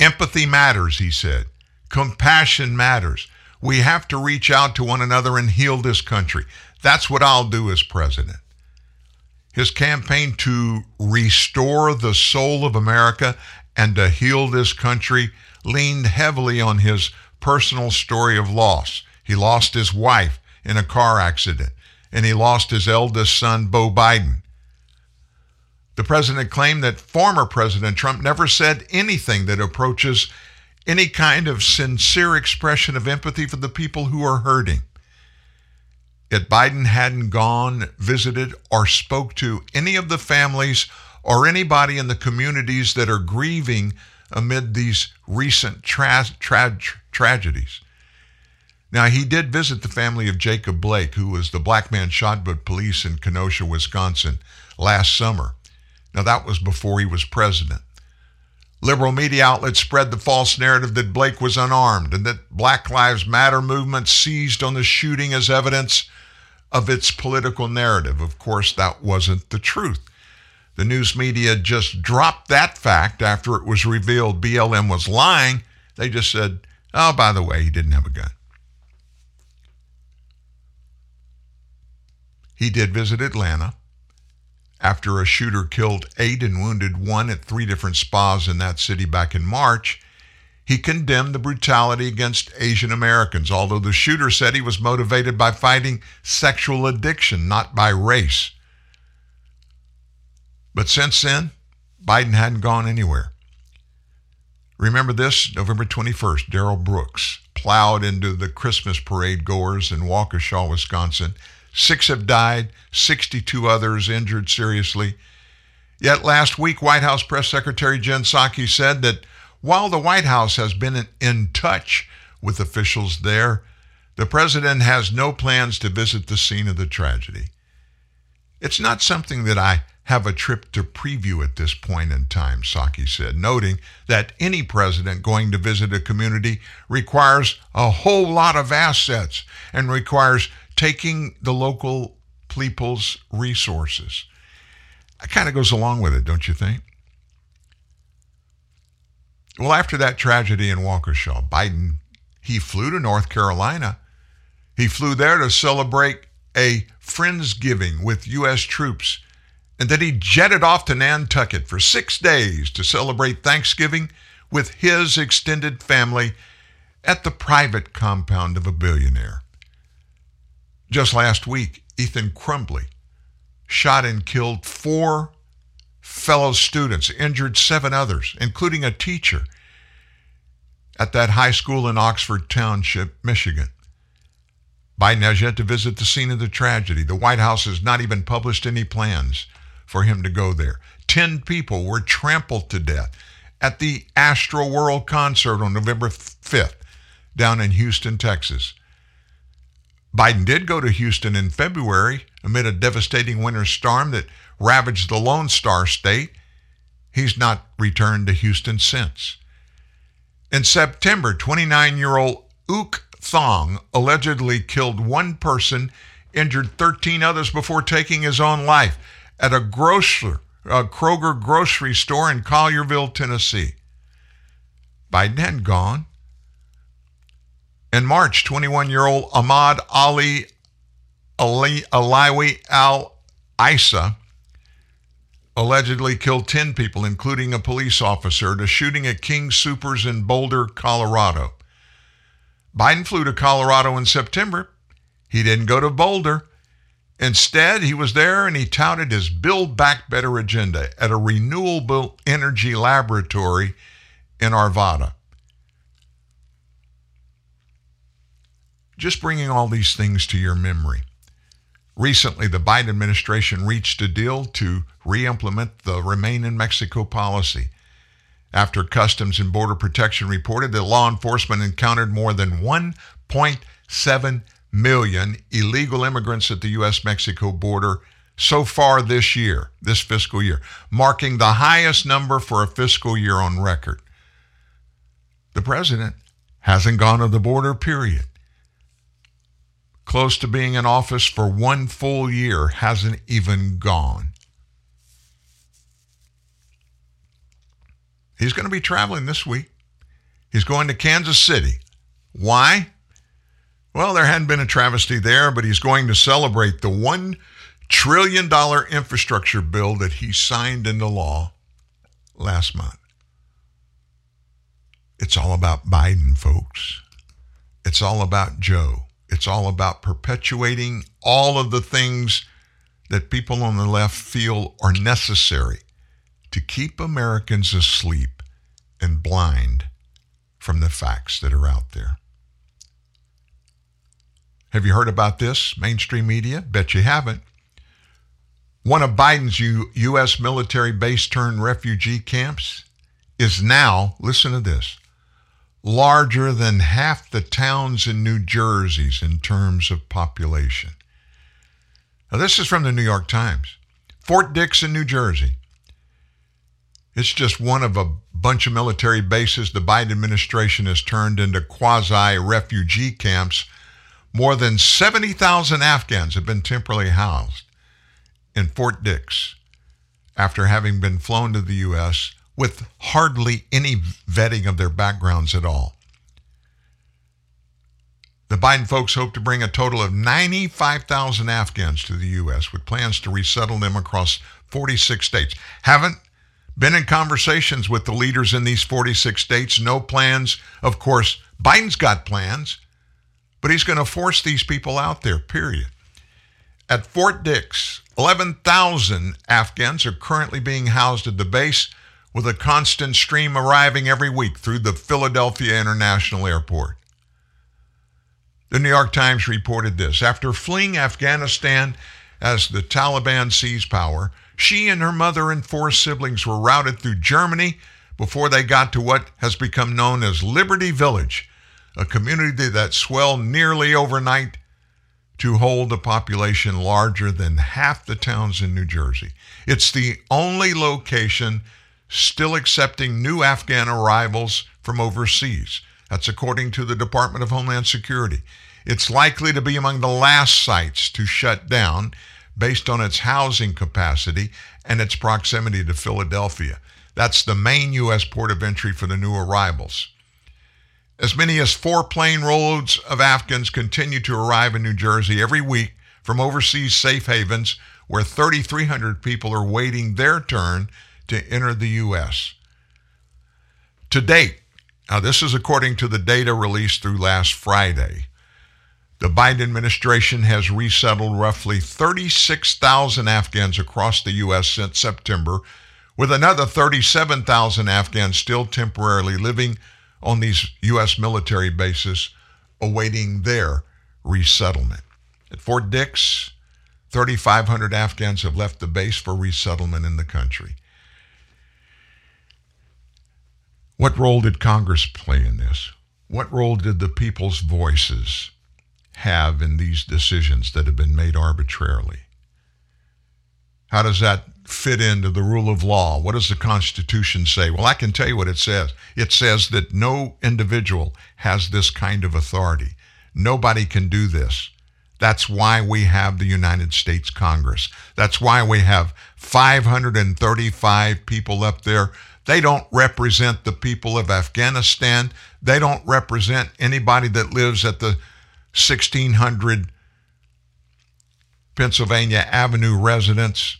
Empathy matters, he said. Compassion matters. We have to reach out to one another and heal this country. That's what I'll do as president. His campaign to restore the soul of America and to heal this country leaned heavily on his personal story of loss. He lost his wife in a car accident, and he lost his eldest son, Beau Biden. The president claimed that former President Trump never said anything that approaches any kind of sincere expression of empathy for the people who are hurting. Yet Biden hadn't gone, visited, or spoke to any of the families or anybody in the communities that are grieving amid these recent tra- tra- tragedies. Now, he did visit the family of Jacob Blake, who was the black man shot by police in Kenosha, Wisconsin last summer. Now, that was before he was president. Liberal media outlets spread the false narrative that Blake was unarmed and that Black Lives Matter movement seized on the shooting as evidence of its political narrative. Of course, that wasn't the truth. The news media just dropped that fact after it was revealed BLM was lying. They just said, oh, by the way, he didn't have a gun. He did visit Atlanta after a shooter killed eight and wounded one at three different spas in that city back in March. He condemned the brutality against Asian Americans, although the shooter said he was motivated by fighting sexual addiction, not by race. But since then, Biden hadn't gone anywhere. Remember this? November 21st, Darrell Brooks plowed into the Christmas parade goers in Waukesha, Wisconsin. Six have died, 62 others injured seriously. Yet last week, White House Press Secretary Jen Psaki said that while the White House has been in touch with officials there, the president has no plans to visit the scene of the tragedy. It's not something that I have a trip to preview at this point in time, Psaki said, noting that any president going to visit a community requires a whole lot of assets and requires taking the local people's resources. That kind of goes along with it, don't you think? Well, after that tragedy in Waukesha, Biden, he flew to North Carolina. He flew there to celebrate a Friendsgiving with U.S. troops and then he jetted off to Nantucket for six days to celebrate Thanksgiving with his extended family at the private compound of a billionaire. Just last week, Ethan Crumbley shot and killed four fellow students, injured seven others, including a teacher, at that high school in Oxford Township, Michigan. Biden has yet to visit the scene of the tragedy. The White House has not even published any plans for him to go there. Ten people were trampled to death at the Astroworld concert on November 5th down in Houston, Texas. Biden did go to Houston in February amid a devastating winter storm that ravaged the Lone Star State. He's not returned to Houston since. In September, 29 year old UK Thang allegedly killed one person, injured 13 others before taking his own life at a grocer, a Kroger grocery store in Collierville, Tennessee. Biden had gone. In March, 21 year old Ahmad Ali, Ali Alawi Al Isa allegedly killed 10 people, including a police officer, at a shooting at King Soopers in Boulder, Colorado. Biden flew to Colorado in September. He didn't go to Boulder. Instead, he was there and he touted his Build Back Better agenda at a renewable energy laboratory in Arvada. Just bringing all these things to your memory. Recently, the Biden administration reached a deal to re implement the Remain in Mexico policy. After Customs and Border Protection reported that law enforcement encountered more than 1.7 million illegal immigrants at the U.S. Mexico border so far this year, this fiscal year, marking the highest number for a fiscal year on record. The president hasn't gone to the border, period. Close to being in office for one full year, hasn't even gone. He's going to be traveling this week. He's going to Kansas City. Why? Well, there hadn't been a travesty there, but he's going to celebrate the $1 trillion infrastructure bill that he signed into law last month. It's all about Biden, folks. It's all about Joe. It's all about perpetuating all of the things that people on the left feel are necessary to keep Americans asleep and blind from the facts that are out there. Have you heard about this, mainstream media? Bet you haven't. One of Biden's U- U.S. military base turned refugee camps is now, listen to this, larger than half the towns in New Jersey's in terms of population. Now, this is from the New York Times. Fort Dix in New Jersey. It's just one of a bunch of military bases the Biden administration has turned into quasi refugee camps. More than 70,000 Afghans have been temporarily housed in Fort Dix after having been flown to the U.S with hardly any vetting of their backgrounds at all. The Biden folks hope to bring a total of 95,000 Afghans to the U.S. with plans to resettle them across 46 states. Haven't been in conversations with the leaders in these 46 states. No plans. Of course, Biden's got plans, but he's going to force these people out there, period. At Fort Dix, 11,000 Afghans are currently being housed at the base with a constant stream arriving every week through the Philadelphia International Airport. The New York Times reported this. After fleeing Afghanistan as the Taliban seized power, she and her mother and four siblings were routed through Germany before they got to what has become known as Liberty Village, a community that swelled nearly overnight to hold a population larger than half the towns in New Jersey. It's the only location still accepting new Afghan arrivals from overseas. That's according to the Department of Homeland Security. It's likely to be among the last sites to shut down based on its housing capacity and its proximity to Philadelphia. That's the main U.S. port of entry for the new arrivals. As many as four plane loads of Afghans continue to arrive in New Jersey every week from overseas safe havens where 3,300 people are waiting their turn to enter the U.S. To date, now this is according to the data released through last Friday, the Biden administration has resettled roughly 36,000 Afghans across the U.S. since September, with another 37,000 Afghans still temporarily living on these U.S. military bases awaiting their resettlement. At Fort Dix, 3,500 Afghans have left the base for resettlement in the country. What role did Congress play in this? What role did the people's voices have in these decisions that have been made arbitrarily? How does that fit into the rule of law? What does the Constitution say? Well, I can tell you what it says. It says that no individual has this kind of authority. Nobody can do this. That's why we have the United States Congress. That's why we have 535 people up there they don't represent the people of Afghanistan. They don't represent anybody that lives at the 1600 Pennsylvania Avenue residence.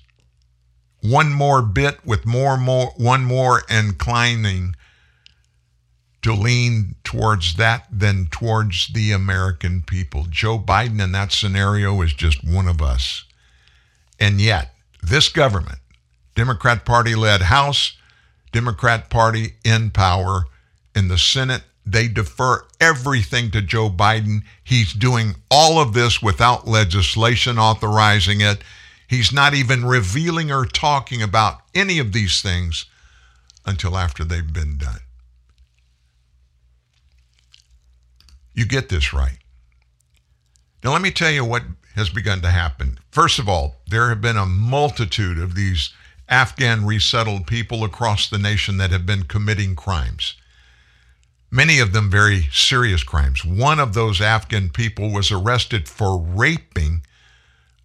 One more bit with more, more, one more inclining to lean towards that than towards the American people. Joe Biden in that scenario is just one of us. And yet, this government, Democrat Party led House, Democrat Party in power in the Senate they defer everything to Joe Biden. He's doing all of this without legislation authorizing it. He's not even revealing or talking about any of these things until after they've been done. You get this right. Now, let me tell you what has begun to happen. First of all, there have been a multitude of these Afghan resettled people across the nation that have been committing crimes. Many of them very serious crimes. One of those Afghan people was arrested for raping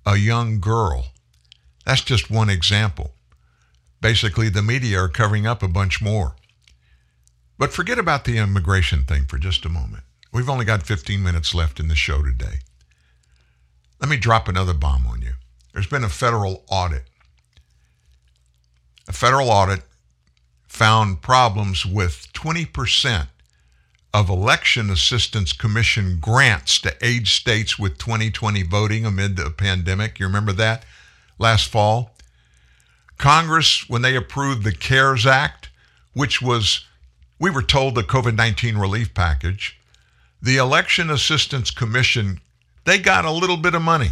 a young girl. That's just one example. Basically, the media are covering up a bunch more. But forget about the immigration thing for just a moment. We've only got 15 minutes left in the show today. Let me drop another bomb on you. There's been a federal audit. A federal audit found problems with 20% of Election Assistance Commission grants to aid states with 2020 voting amid the pandemic. You remember that last fall? Congress, when they approved the CARES Act, which was, we were told, the COVID 19 relief package, the Election Assistance Commission they got a little bit of money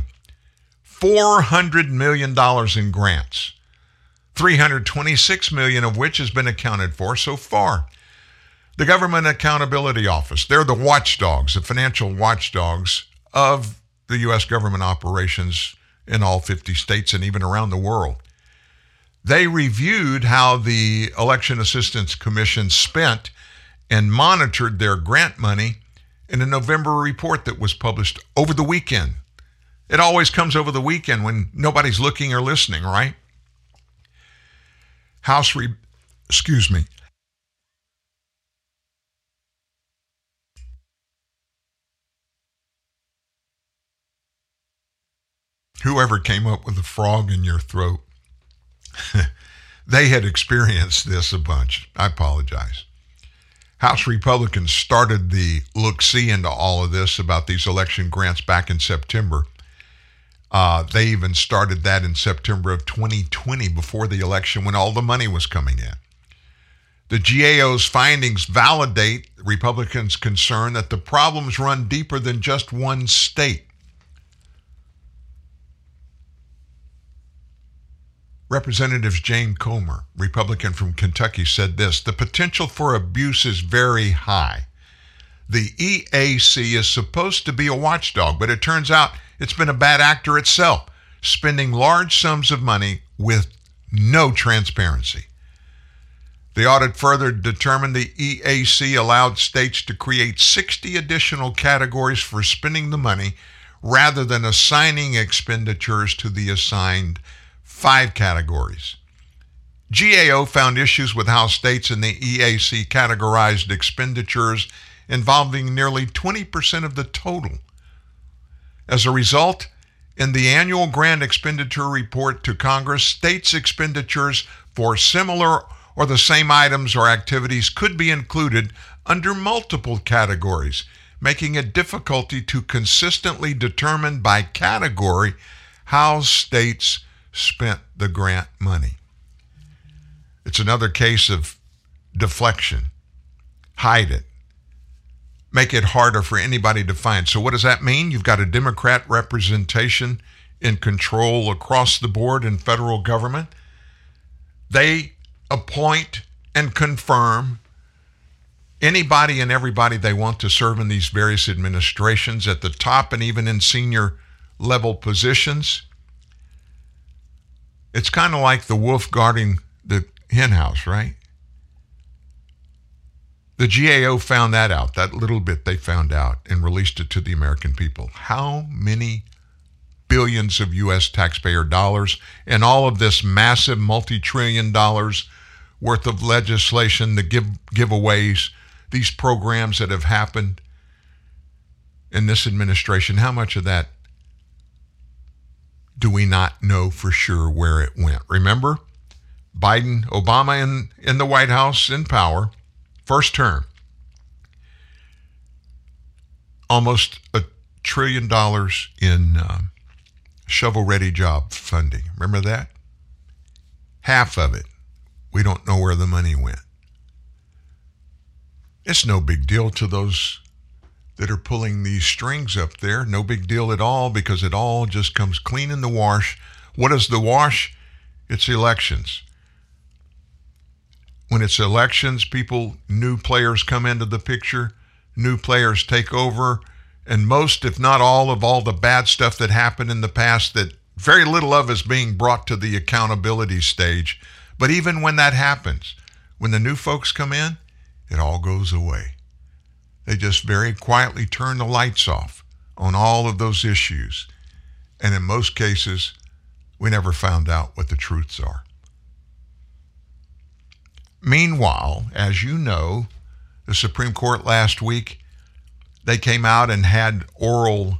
$400 million in grants, 326 million of which has been accounted for so far. The Government Accountability Office, they're the watchdogs, the financial watchdogs of the U.S. government operations in all 50 states and even around the world. They reviewed how the Election Assistance Commission spent and monitored their grant money in a November report that was published over the weekend. It always comes over the weekend when nobody's looking or listening, right? House re excuse me. Whoever came up with the frog in your throat, [LAUGHS] they had experienced this a bunch. I apologize. House Republicans started the look see into all of this about these election grants back in September. Uh, they even started that in September of 2020 before the election when all the money was coming in. The GAO's findings validate Republicans' concern that the problems run deeper than just one state. Representative James Comer, Republican from Kentucky, said this The potential for abuse is very high. The EAC is supposed to be a watchdog, but it turns out it's been a bad actor itself, spending large sums of money with no transparency. The audit further determined the EAC allowed states to create 60 additional categories for spending the money rather than assigning expenditures to the assigned five categories. GAO found issues with how states in the EAC categorized expenditures involving nearly 20% of the total. As a result, in the annual grant expenditure report to Congress, states' expenditures for similar or the same items or activities could be included under multiple categories, making it difficult to consistently determine by category how states spent the grant money. It's another case of deflection. Hide it. Make it harder for anybody to find. So, what does that mean? You've got a Democrat representation in control across the board in federal government. They appoint and confirm anybody and everybody they want to serve in these various administrations at the top and even in senior level positions. It's kind of like the wolf guarding the henhouse, right? The GAO found that out, that little bit they found out, and released it to the American people. How many billions of U.S. taxpayer dollars and all of this massive multi trillion dollars worth of legislation, the give, giveaways, these programs that have happened in this administration, how much of that do we not know for sure where it went. Remember, Biden, Obama in, in the White House in power, first term, almost a trillion dollars in um, shovel ready job funding. Remember that? Half of it, we don't know where the money went. It's no big deal to those that are pulling these strings up there. No big deal at all because it all just comes clean in the wash. What is the wash? It's elections. When it's elections, people, new players come into the picture, new players take over, and most, if not all, of all the bad stuff that happened in the past that very little of is being brought to the accountability stage. But even when that happens, when the new folks come in, it all goes away. They just very quietly turn the lights off on all of those issues. And in most cases, we never found out what the truths are. Meanwhile, as you know, the Supreme Court last week, they came out and had oral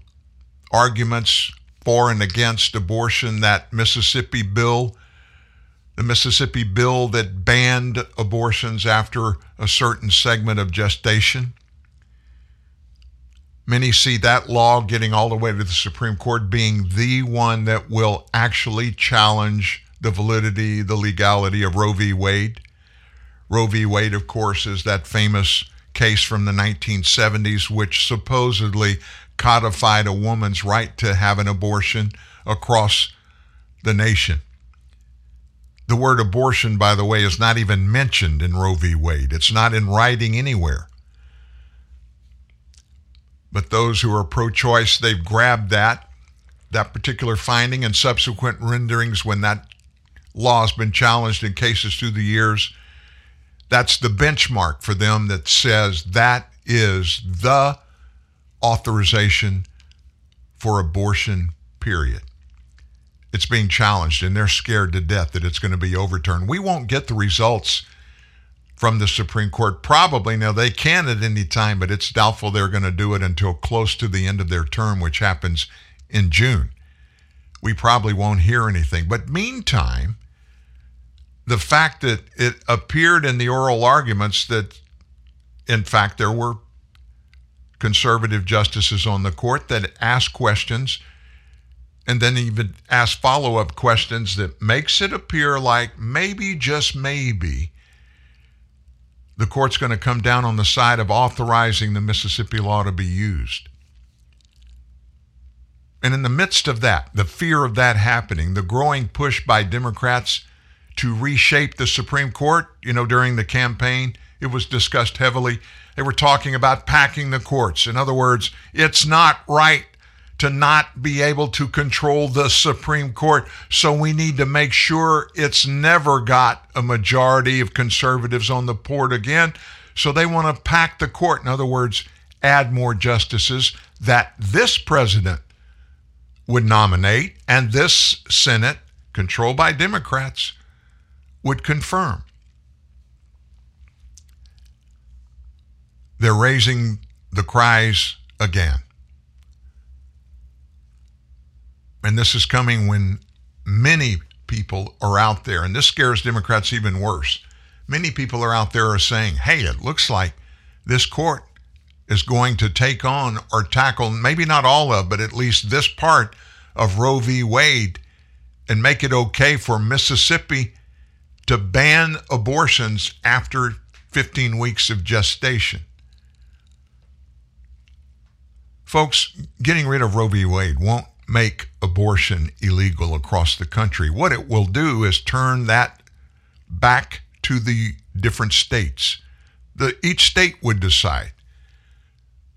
arguments for and against abortion, that Mississippi bill, the Mississippi bill that banned abortions after a certain segment of gestation. Many see that law getting all the way to the Supreme Court being the one that will actually challenge the validity, the legality of Roe v. Wade. Roe v. Wade, of course, is that famous case from the 1970s, which supposedly codified a woman's right to have an abortion across the nation. The word abortion, by the way, is not even mentioned in Roe v. Wade. It's not in writing anywhere. But those who are pro choice, they've grabbed that, that particular finding and subsequent renderings when that law has been challenged in cases through the years. That's the benchmark for them that says that is the authorization for abortion, period. It's being challenged, and they're scared to death that it's going to be overturned. We won't get the results from the Supreme Court. Probably now they can at any time, but it's doubtful they're going to do it until close to the end of their term, which happens in June. We probably won't hear anything. But meantime, the fact that it appeared in the oral arguments that, in fact, there were conservative justices on the court that ask questions and then even ask follow up questions that makes it appear like maybe, just maybe, the court's going to come down on the side of authorizing the Mississippi law to be used. And in the midst of that, the fear of that happening, the growing push by Democrats to reshape the Supreme Court, you know, during the campaign, it was discussed heavily. They were talking about packing the courts. In other words, it's not right to not be able to control the Supreme Court. So we need to make sure it's never got a majority of conservatives on the court again. So they want to pack the court. In other words, add more justices that this president would nominate and this Senate, controlled by Democrats, would confirm. They're raising the cries again. And this is coming when many people are out there, and this scares Democrats even worse. Many people are out there are saying, hey, it looks like this court is going to take on or tackle maybe not all of, but at least this part of Roe v. Wade and make it okay for Mississippi to ban abortions after 15 weeks of gestation. Folks, getting rid of Roe v. Wade won't make abortion illegal across the country. What it will do is turn that back to the different states. The, each state would decide.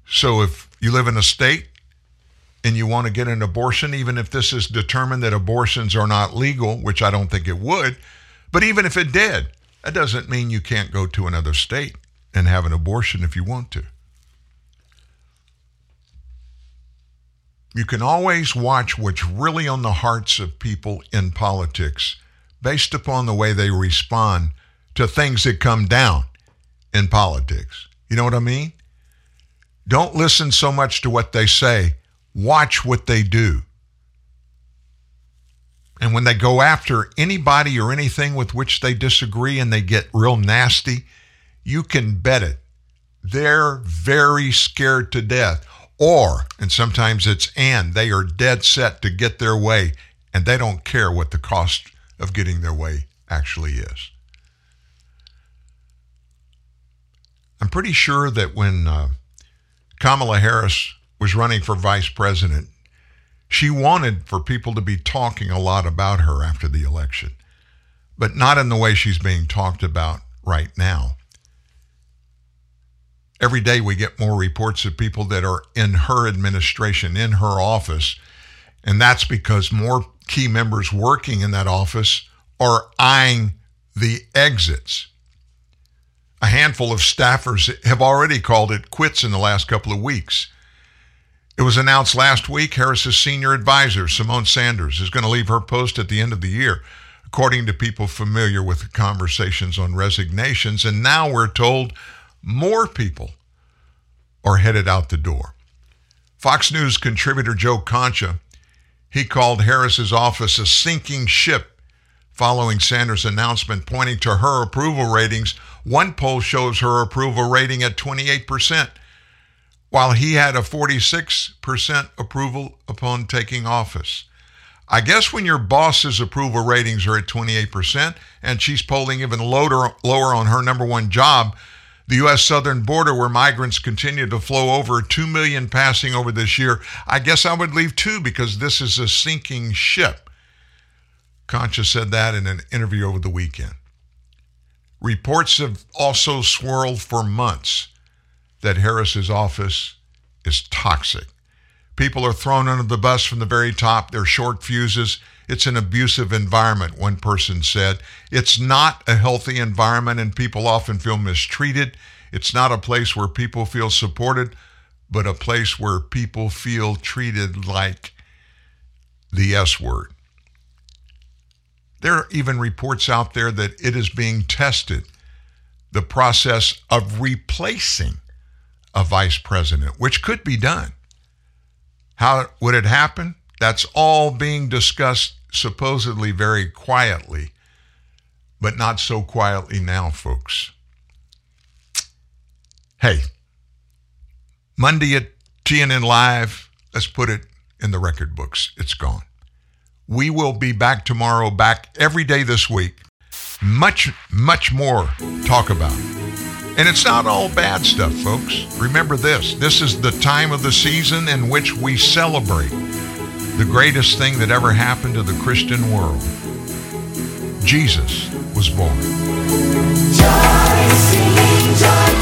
So if you live in a state and you want to get an abortion, even if this is determined that abortions are not legal, which I don't think it would, but even if it did, that doesn't mean you can't go to another state and have an abortion if you want to. You can always watch what's really on the hearts of people in politics based upon the way they respond to things that come down in politics. You know what I mean? Don't listen so much to what they say, watch what they do. And when they go after anybody or anything with which they disagree and they get real nasty, you can bet it. They're very scared to death. Or, and sometimes it's and, they are dead set to get their way and they don't care what the cost of getting their way actually is. I'm pretty sure that when uh, Kamala Harris was running for vice president, she wanted for people to be talking a lot about her after the election, but not in the way she's being talked about right now. Every day we get more reports of people that are in her administration, in her office, and that's because more key members working in that office are eyeing the exits. A handful of staffers have already called it quits in the last couple of weeks. It was announced last week Harris's senior advisor, Symone Sanders, is going to leave her post at the end of the year, according to people familiar with the conversations on resignations. And now we're told more people are headed out the door. Fox News contributor Joe Concha, he called Harris's office a sinking ship following Sanders' announcement, pointing to her approval ratings. One poll shows her approval rating at 28%, while he had a 46% approval upon taking office. I guess when your boss's approval ratings are at 28% and she's polling even lower, lower on her number one job, the U.S. southern border where migrants continue to flow over, 2 million passing over this year, I guess I would leave too because this is a sinking ship. Concha said that in an interview over the weekend. Reports have also swirled for months that Harris's office is toxic. People are thrown under the bus from the very top. They're short fuses. It's an abusive environment, one person said. It's not a healthy environment, and people often feel mistreated. It's not a place where people feel supported, but a place where people feel treated like the S word. There are even reports out there that it is being tested, the process of replacing a vice president, which could be done. How would it happen? That's all being discussed supposedly very quietly, but not so quietly now, folks. Hey, Monday at TNN Live, let's put it in the record books. It's gone. We will be back tomorrow, back every day this week. Much, much more talk about. And it's not all bad stuff, folks. Remember this this is the time of the season in which we celebrate the greatest thing that ever happened to the Christian world. Jesus was born. Joy, joy.